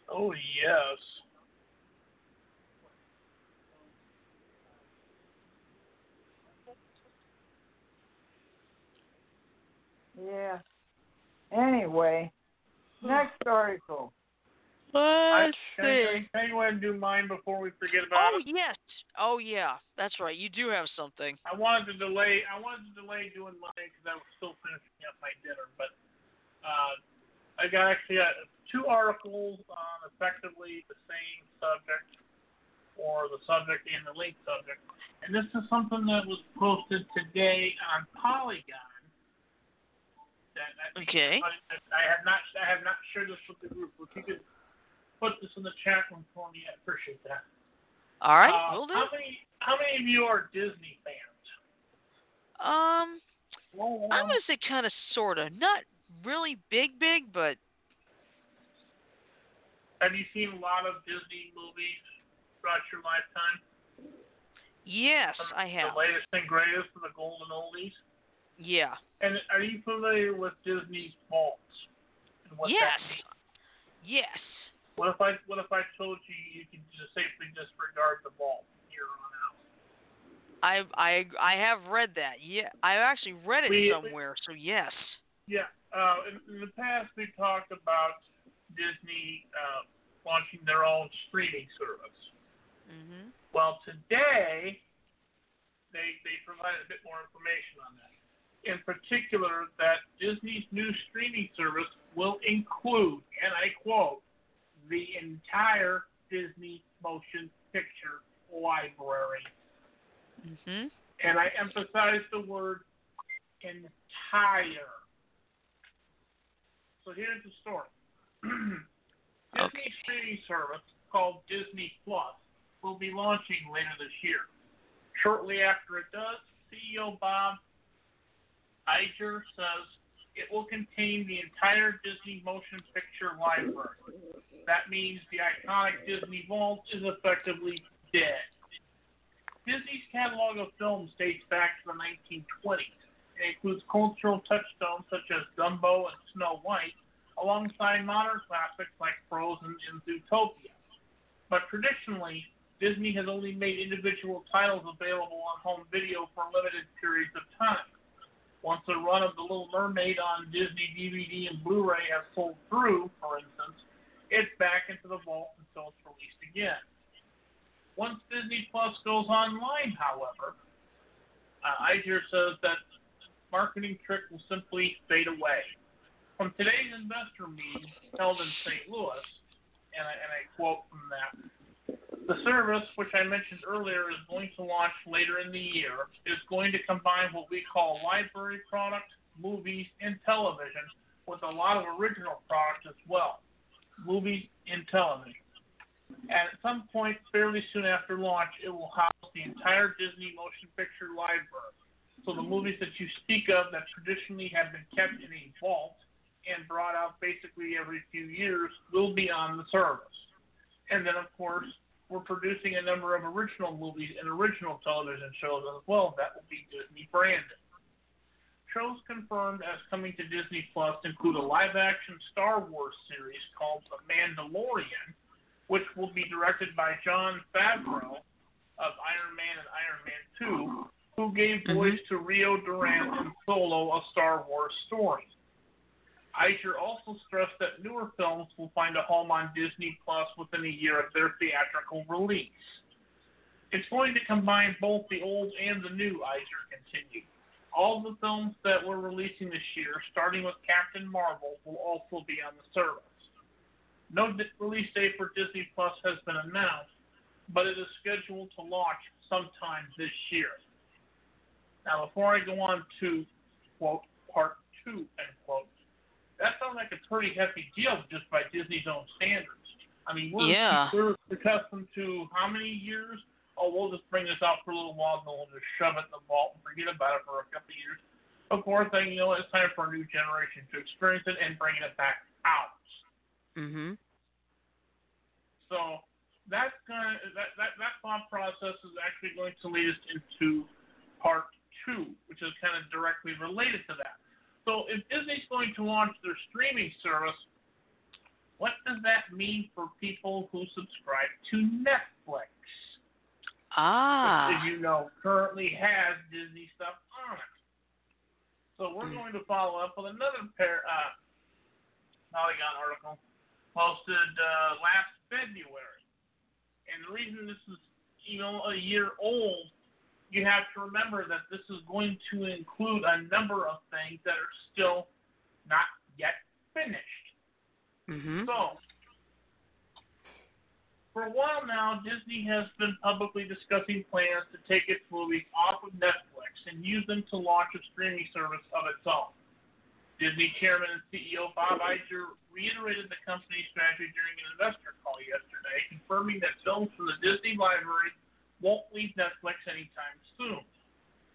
Speaker 3: Oh yes.
Speaker 4: Yeah. Anyway, next article.
Speaker 2: Let's
Speaker 3: Can I,
Speaker 2: see.
Speaker 3: can I go ahead and do mine before we forget about
Speaker 2: Oh
Speaker 3: it?
Speaker 2: yes. Oh yeah. That's right. You do have something.
Speaker 3: I wanted to delay. I wanted to delay doing mine because I was still finishing up my dinner. But uh, I got actually got two articles on effectively the same subject, or the subject and the linked subject. And this is something that was posted today on Polygon. That think
Speaker 2: Okay.
Speaker 3: I, have not. I have not shared this with the group. If you could put this in the chat room for me, I appreciate that.
Speaker 2: All right.
Speaker 3: Uh,
Speaker 2: we'll do.
Speaker 3: How many? How many of you are Disney fans?
Speaker 2: Um,
Speaker 3: Well,
Speaker 2: I'm gonna say kind of, sorta. Not really big, big, but
Speaker 3: Have you seen a lot of Disney movies throughout your lifetime?
Speaker 2: yes,
Speaker 3: Some-
Speaker 2: I have.
Speaker 3: The latest and greatest of the golden oldies.
Speaker 2: Yeah.
Speaker 3: And are you familiar with Disney's vaults?
Speaker 2: Yes. Yes.
Speaker 3: What if I What if I told you you can just safely disregard the vault here on out?
Speaker 2: I I I have read that. Yeah, I actually read it
Speaker 3: We-
Speaker 2: somewhere. So yes.
Speaker 3: Yeah. Uh, in, in the past, we talked about Disney uh, launching their own streaming service.
Speaker 2: Mhm.
Speaker 3: Well, today they they provided a bit more information on that. In particular, that Disney's new streaming service will include, and I quote, the entire Disney motion picture library.
Speaker 2: Mhm.
Speaker 3: And I emphasize the word entire. So here's the story. <clears throat> Disney
Speaker 2: Okay.
Speaker 3: streaming service called Disney Plus will be launching later this year. Shortly after it does, CEO Bob Iger says it will contain the entire Disney motion picture library. That means the iconic Disney Vault is effectively dead. Disney's catalog of films dates back to the 1920s. It includes cultural touchstones such as Dumbo and Snow White, alongside modern classics like Frozen and Zootopia. But traditionally, Disney has only made individual titles available on home video for limited periods of time. Once the run of The Little Mermaid on Disney DVD and Blu-ray has sold through, for instance, it's back into the vault until it's released again. Once Disney Plus goes online, however, uh, Iger says that marketing trick will simply fade away. From today's investor meeting held in St. Louis, and I, and I quote from that the service, which I mentioned earlier, is going to launch later in the year, is going to combine what we call library product, movies, and television with a lot of original product as well. Movies and television. And at some point, fairly soon after launch, it will house the entire Disney motion picture library. So the movies that you speak of that traditionally have been kept in a vault and brought out basically every few years will be on the service. And then, of course, we're producing a number of original movies and original television shows as well that will be Disney branded. Shows confirmed as coming to Disney Plus include a live action Star Wars series called The Mandalorian, which will be directed by Jon Favreau of Iron Man and Iron Man 2, who gave
Speaker 2: Mhm.
Speaker 3: voice to Rio Durant in Solo, a Star Wars story. Iger also stressed that newer films will find a home on Disney Plus within a year of their theatrical release. It's going to combine both the old and the new, Iger continued. All the films that we're releasing this year, starting with Captain Marvel, will also be on the service. No release date for Disney Plus has been announced, but it is scheduled to launch sometime this year. Now, before I go on to quote part two end quote, that sounds like a pretty hefty deal just by Disney's own standards. I mean, we're,
Speaker 2: Yeah.
Speaker 3: we're accustomed to how many years? Oh, we'll just bring this out for a little while, and then we'll just shove it in the vault and forget about it for a couple of years. Of course, then you know it's time for a new generation to experience it and bring it back out.
Speaker 2: Mhm.
Speaker 3: So that's to, that, that that thought process is actually going to lead us into part two, which is kind of directly related to that. So if Disney's going to launch their streaming service, what does that mean for people who subscribe to Netflix?
Speaker 2: Ah.
Speaker 3: Which, as you know, currently has Disney stuff on it. So we're
Speaker 2: Hmm.
Speaker 3: going to follow up with another pair, uh, Polygon article posted uh, last February. And the reason this is, you know, a year old, you have to remember that this is going to include a number of things that are still not yet finished.
Speaker 2: Mhm.
Speaker 3: So, for a while now, Disney has been publicly discussing plans to take its movies off of Netflix and use them to launch a streaming service of its own. Disney chairman and CEO Bob Iger reiterated the company's strategy during an investor call yesterday, confirming that films from the Disney library won't leave Netflix anytime soon,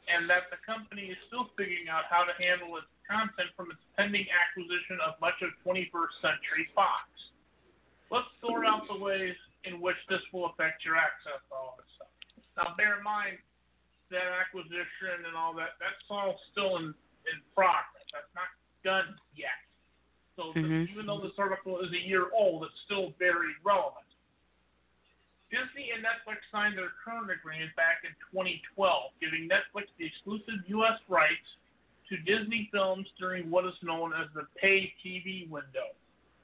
Speaker 3: and that the company is still figuring out how to handle its content from its pending acquisition of much of 21st Century Fox. Let's sort out the ways in which this will affect your access to all this stuff. Now, bear in mind that acquisition and all that, that's all still in, in progress. That's not done yet. So the-
Speaker 2: Mhm.
Speaker 3: even though this article is a year old, it's still very relevant. Disney and Netflix signed their current agreement back in 2012, giving Netflix the exclusive U.S. rights to Disney films during what is known as the pay TV window,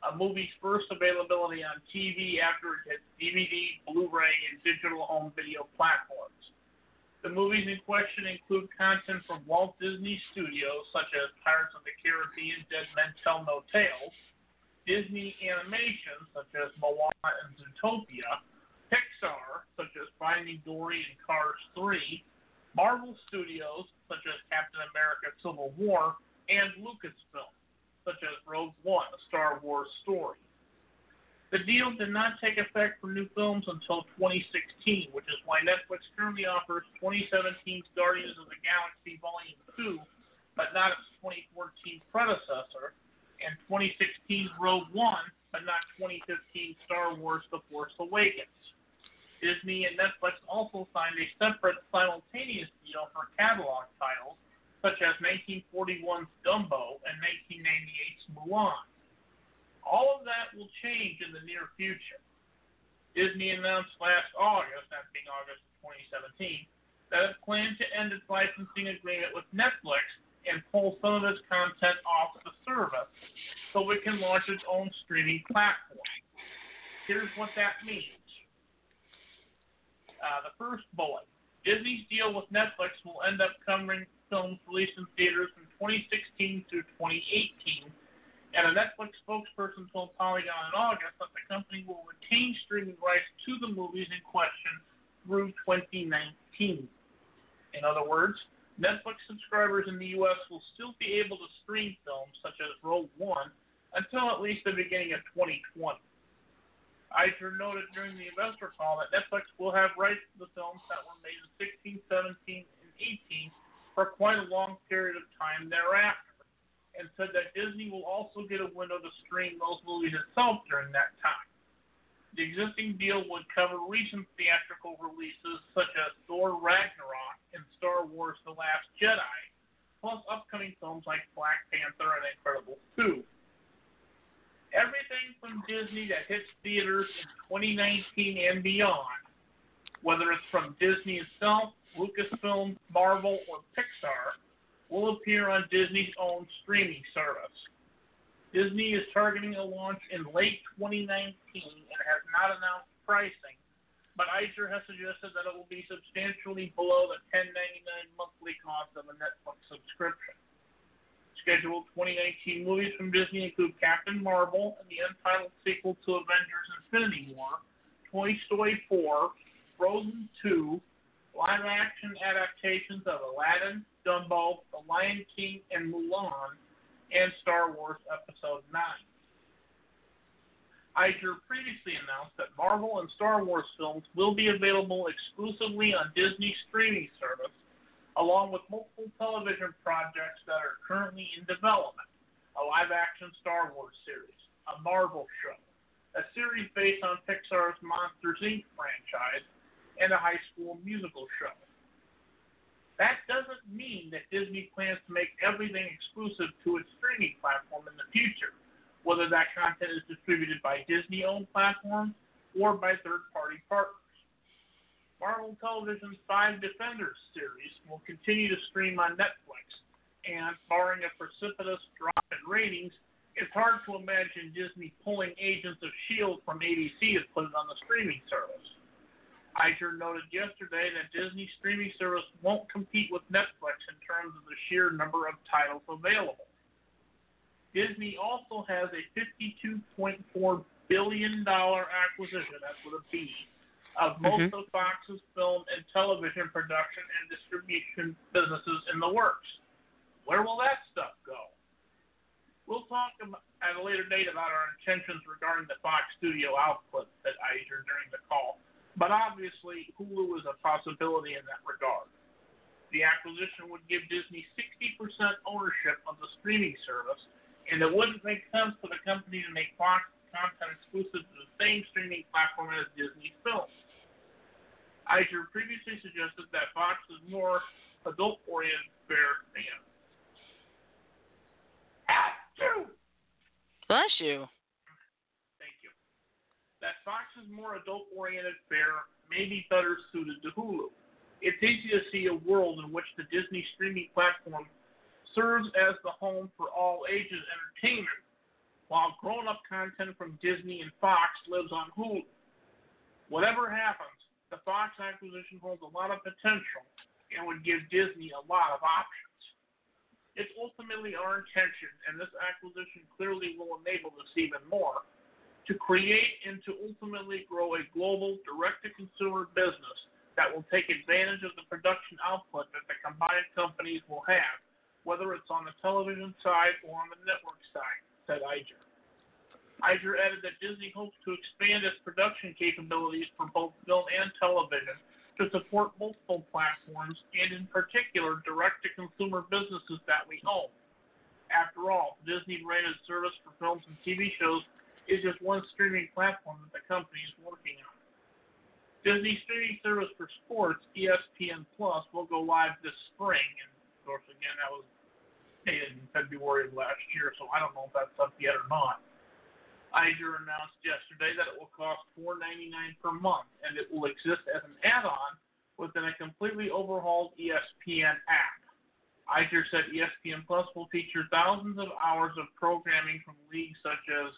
Speaker 3: a movie's first availability on TV after it hits DVD, Blu-ray, and digital home video platforms. The movies in question include content from Walt Disney Studios, such as Pirates of the Caribbean, Dead Men Tell No Tales, Disney animation, such as Moana and Zootopia, Pixar, such as Finding Dory and Cars 3, Marvel Studios, such as Captain America Civil War, and Lucasfilm, such as Rogue One, a Star Wars story. The deal did not take effect for new films until 2016, which is why Netflix currently offers 2017's Guardians of the Galaxy Volume 2, but not its 2014 predecessor, and 2016's Rogue One, but not 2015 Star Wars The Force Awakens. Disney and Netflix also signed a separate simultaneous deal for catalog titles, such as 1941's Dumbo and 1998's Mulan. All of that will change in the near future. Disney announced last August, that being August 2017, that it planned to end its licensing agreement with Netflix and pull some of its content off the service so it can launch its own streaming platform. Here's what that means. Uh, the first bullet Disney's deal with Netflix will end up covering films released in theaters from 2016 through 2018 and a Netflix spokesperson told Polygon in August that the company will retain streaming rights to the movies in question through 2019. In other words, Netflix subscribers in the U.S. will still be able to stream films such as Rogue One until at least the beginning of 2020. Iger noted during the investor call that Netflix will have rights to the films that were made in 16, 17, and 18 for quite a long period of time thereafter and said that Disney will also get a window to stream those movies itself during that time. The existing deal would cover recent theatrical releases such as Thor Ragnarok and Star Wars The Last Jedi, plus upcoming films like Black Panther and Incredibles 2. Everything from Disney that hits theaters in 2019 and beyond, whether it's from Disney itself, Lucasfilm, Marvel, or Pixar, will appear on Disney's own streaming service. Disney is targeting a launch in late 2019 and has not announced pricing, but Iger has suggested that it will be substantially below the $10.99 monthly cost of a Netflix subscription. Scheduled 2019 movies from Disney include Captain Marvel and the untitled sequel to Avengers Infinity War, Toy Story 4, Frozen 2, live action adaptations of Aladdin, Dumbo, The Lion King, and Mulan, and Star Wars Episode 9. Iger previously announced that Marvel and Star Wars films will be available exclusively on Disney streaming service, along with multiple television projects that are currently in development a live action Star Wars series, a Marvel show, a series based on Pixar's Monsters Inc. franchise, and a high school musical show. That doesn't mean that Disney plans to make everything exclusive to its streaming platform in the future, whether that content is distributed by Disney owned platforms or by third party partners. Marvel Television's Five Defenders series will continue to stream on Netflix, and barring a precipitous drop in ratings, it's hard to imagine Disney pulling Agents of S.H.I.E.L.D. from ABC to put it on the streaming service. Iger noted yesterday that Disney's streaming service won't compete with Netflix in terms of the sheer number of titles available. Disney also has a $52.4 billion acquisition, that's with a B, of most
Speaker 2: Mhm.
Speaker 3: of Fox's film and television production and distribution businesses in the works. Where will that stuff go? We'll talk at a later date about our intentions regarding the Fox studio output, said Iger during the call but obviously Hulu is a possibility in that regard. The acquisition would give Disney 60% ownership of the streaming service, and it wouldn't make sense for the company to make Fox content exclusive to the same streaming platform as Disney films. Iger previously suggested that Fox is more adult-oriented fare than. Achoo!
Speaker 2: Bless you.
Speaker 3: Thank you. That Fox's more adult oriented fare may be better suited to Hulu. It's easy to see a world in which the Disney streaming platform serves as the home for all ages entertainment, while grown up content from Disney and Fox lives on Hulu. Whatever happens, the Fox acquisition holds a lot of potential and would give Disney a lot of options. It's ultimately our intention, and this acquisition clearly will enable this even more, to create and to ultimately grow a global direct to consumer business that will take advantage of the production output that the combined companies will have, whether it's on the television side or on the network side, said Iger. Iger added that Disney hopes to expand its production capabilities for both film and television to support multiple platforms and, in particular, direct to consumer businesses that we own. After all, Disney branded service for films and TV shows is just one streaming platform that the company is working on. Disney streaming service for sports, ESPN Plus, will go live this spring, and of course, again, that was dated in February of last year, so I don't know if that's up yet or not. Iger announced yesterday that it will cost $4.99 per month, and it will exist as an add-on within a completely overhauled ESPN app. Iger said ESPN Plus will feature thousands of hours of programming from leagues such as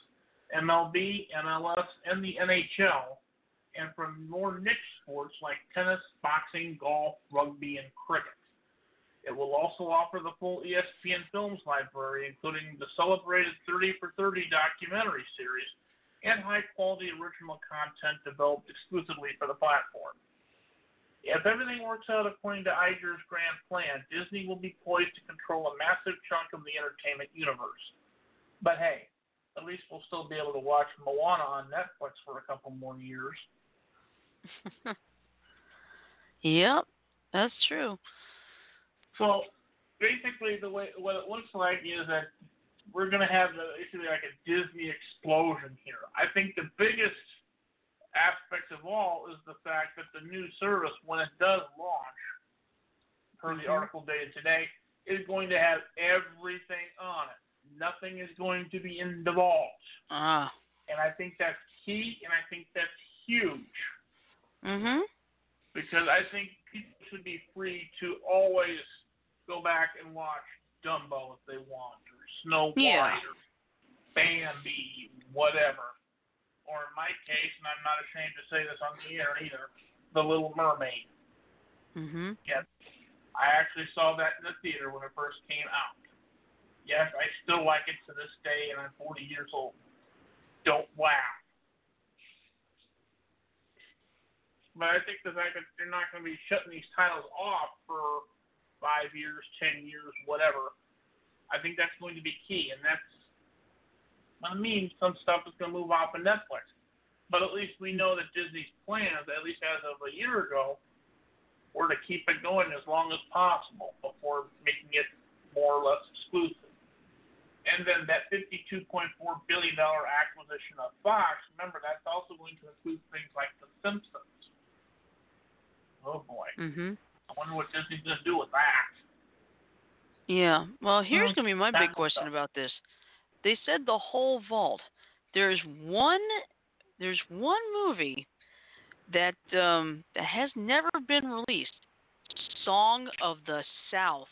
Speaker 3: MLB, MLS, and the NHL, and from more niche sports like tennis, boxing, golf, rugby, and cricket. It will also offer the full ESPN Films library, including the celebrated 30 for 30 documentary series and high quality original content developed exclusively for the platform. If everything works out according to Iger's grand plan, Disney will be poised to control a massive chunk of the entertainment universe. But hey, at least we'll still be able to watch Moana on Netflix for a couple more years. <laughs>
Speaker 2: yep, that's true.
Speaker 3: So basically, the way what it looks like is that we're going to have the, basically like a Disney explosion here. I think the biggest aspect of all is the fact that the new service, when it does launch, per the
Speaker 2: Mhm.
Speaker 3: article dated today, is going to have everything on it. Nothing is going to be in the vault,
Speaker 2: Ah.
Speaker 3: and I think that's key, and I think that's huge
Speaker 2: Mhm.
Speaker 3: because I think people should be free to always go back and watch Dumbo if they want, or Snow White,
Speaker 2: Yeah.
Speaker 3: or Bambi, whatever. Or in my case, and I'm not ashamed to say this on the air either, The Little Mermaid.
Speaker 2: Mhm.
Speaker 3: Yes, I actually saw that in the theater when it first came out. Yes, I still like it to this day, and I'm 40 years old. Don't laugh. But I think the fact that they're not going to be shutting these titles off for five years, ten years, whatever, I think that's going to be key, and that's I mean some stuff is going to move off of Netflix. But at least we know that Disney's plans, at least as of a year ago, were to keep it going as long as possible before making it more or less exclusive. And then that $52.4 billion acquisition of Fox, remember, that's also going to include things like The Simpsons. Oh boy.
Speaker 2: Mhm.
Speaker 3: I wonder what Disney's going to do with that.
Speaker 2: Yeah. Well, here's going to be my big question about this. They said the whole vault. There's one. There's one movie that um that has never been released. Song of the South.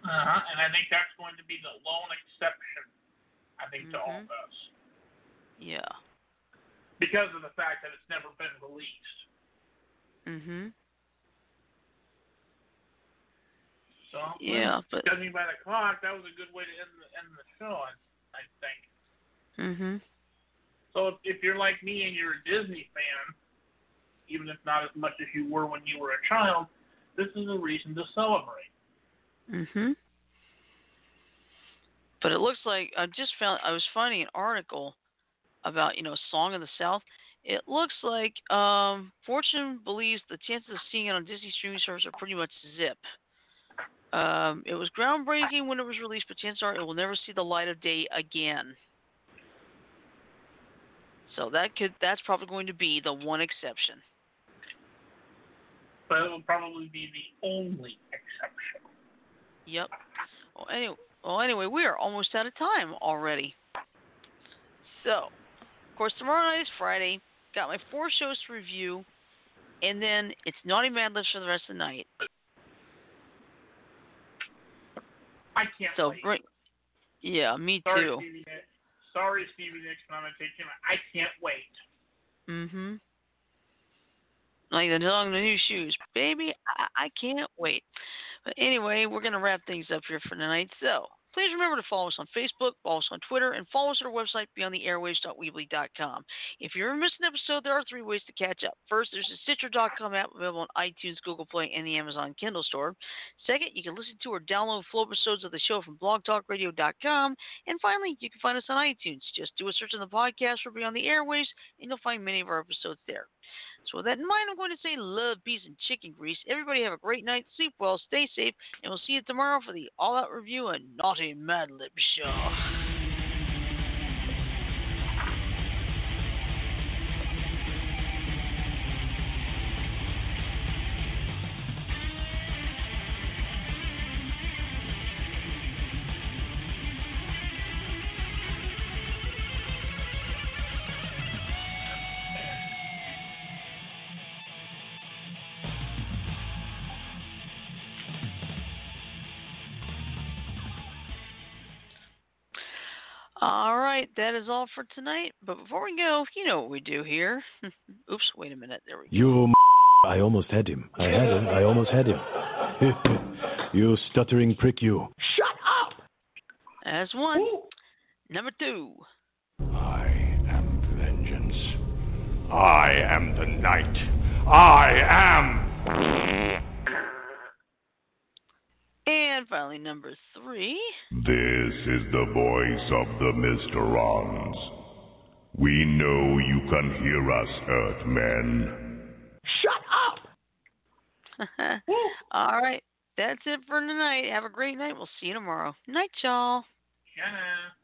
Speaker 3: Uh-huh. And I think that's going to be the lone exception, I think, to all
Speaker 2: Mhm.
Speaker 3: this.
Speaker 2: Yeah.
Speaker 3: Because of the fact that it's never been released.
Speaker 2: Mhm.
Speaker 3: So,
Speaker 2: Yeah, but
Speaker 3: judging by the clock, that was a good way to end the, end the show, I, I think.
Speaker 2: mhm.
Speaker 3: So if, if you're like me and you're a Disney fan, even if not as much as you were when you were a child, this is a reason to celebrate.
Speaker 2: Mhm. But it looks like I just found I was finding an article about you know Song of the South. It looks like um, Fortune believes the chances of seeing it on Disney streaming service are pretty much zip. Um, it was groundbreaking when it was released, but chances are it will never see the light of day again. So that could that's probably going to be the one exception.
Speaker 3: But it will probably be the only exception.
Speaker 2: Yep. Well, anyway, well, anyway, we are almost out of time already. So, of course, tomorrow night is Friday. Got my four shows to review, and then it's Naughty Mad Libs for the rest of the night.
Speaker 3: I can't
Speaker 2: So,
Speaker 3: wait.
Speaker 2: bring. Yeah, me
Speaker 3: Sorry,
Speaker 2: too.
Speaker 3: Stevie Nicks. Sorry, Stevie Nicks, but I'm gonna take him. I can't wait.
Speaker 2: Mhm. Like the song, the new shoes, baby. I, I can't wait. But anyway, we're gonna wrap things up here for tonight. So please remember to follow us on Facebook, follow us on Twitter, and follow us at our website beyondtheairwaves.weebly.com. If you ever missed an episode, there are three ways to catch up. First, there's the Stitcher.com app available on iTunes, Google Play, and the Amazon Kindle store. Second, you can listen to or download full episodes of the show from blogtalkradio.com. And finally, you can find us on iTunes. Just do a search on the podcast for Beyond the Airwaves, and you'll find many of our episodes there. So with that in mind, I'm going to say love, peace, and chicken grease. Everybody have a great night, sleep well, stay safe, and we'll see you tomorrow for the all-out review of Naughty Mad Lib Show. All right, that is all for tonight. But before we go, you know what we do here. <laughs> Oops, wait a minute. There we go.
Speaker 5: You. M- I almost had him. I had him. I almost had him. <laughs> you stuttering prick, you. Shut up.
Speaker 2: As one. Number two.
Speaker 1: I am vengeance. I am the night. I am.
Speaker 2: And finally, number three.
Speaker 1: This is the voice of the Mysterons. We know you can hear us, Earthmen. Shut up! <laughs>
Speaker 2: All right, that's it for tonight. Have a great night. We'll see you tomorrow. Night, y'all.
Speaker 3: Jenna.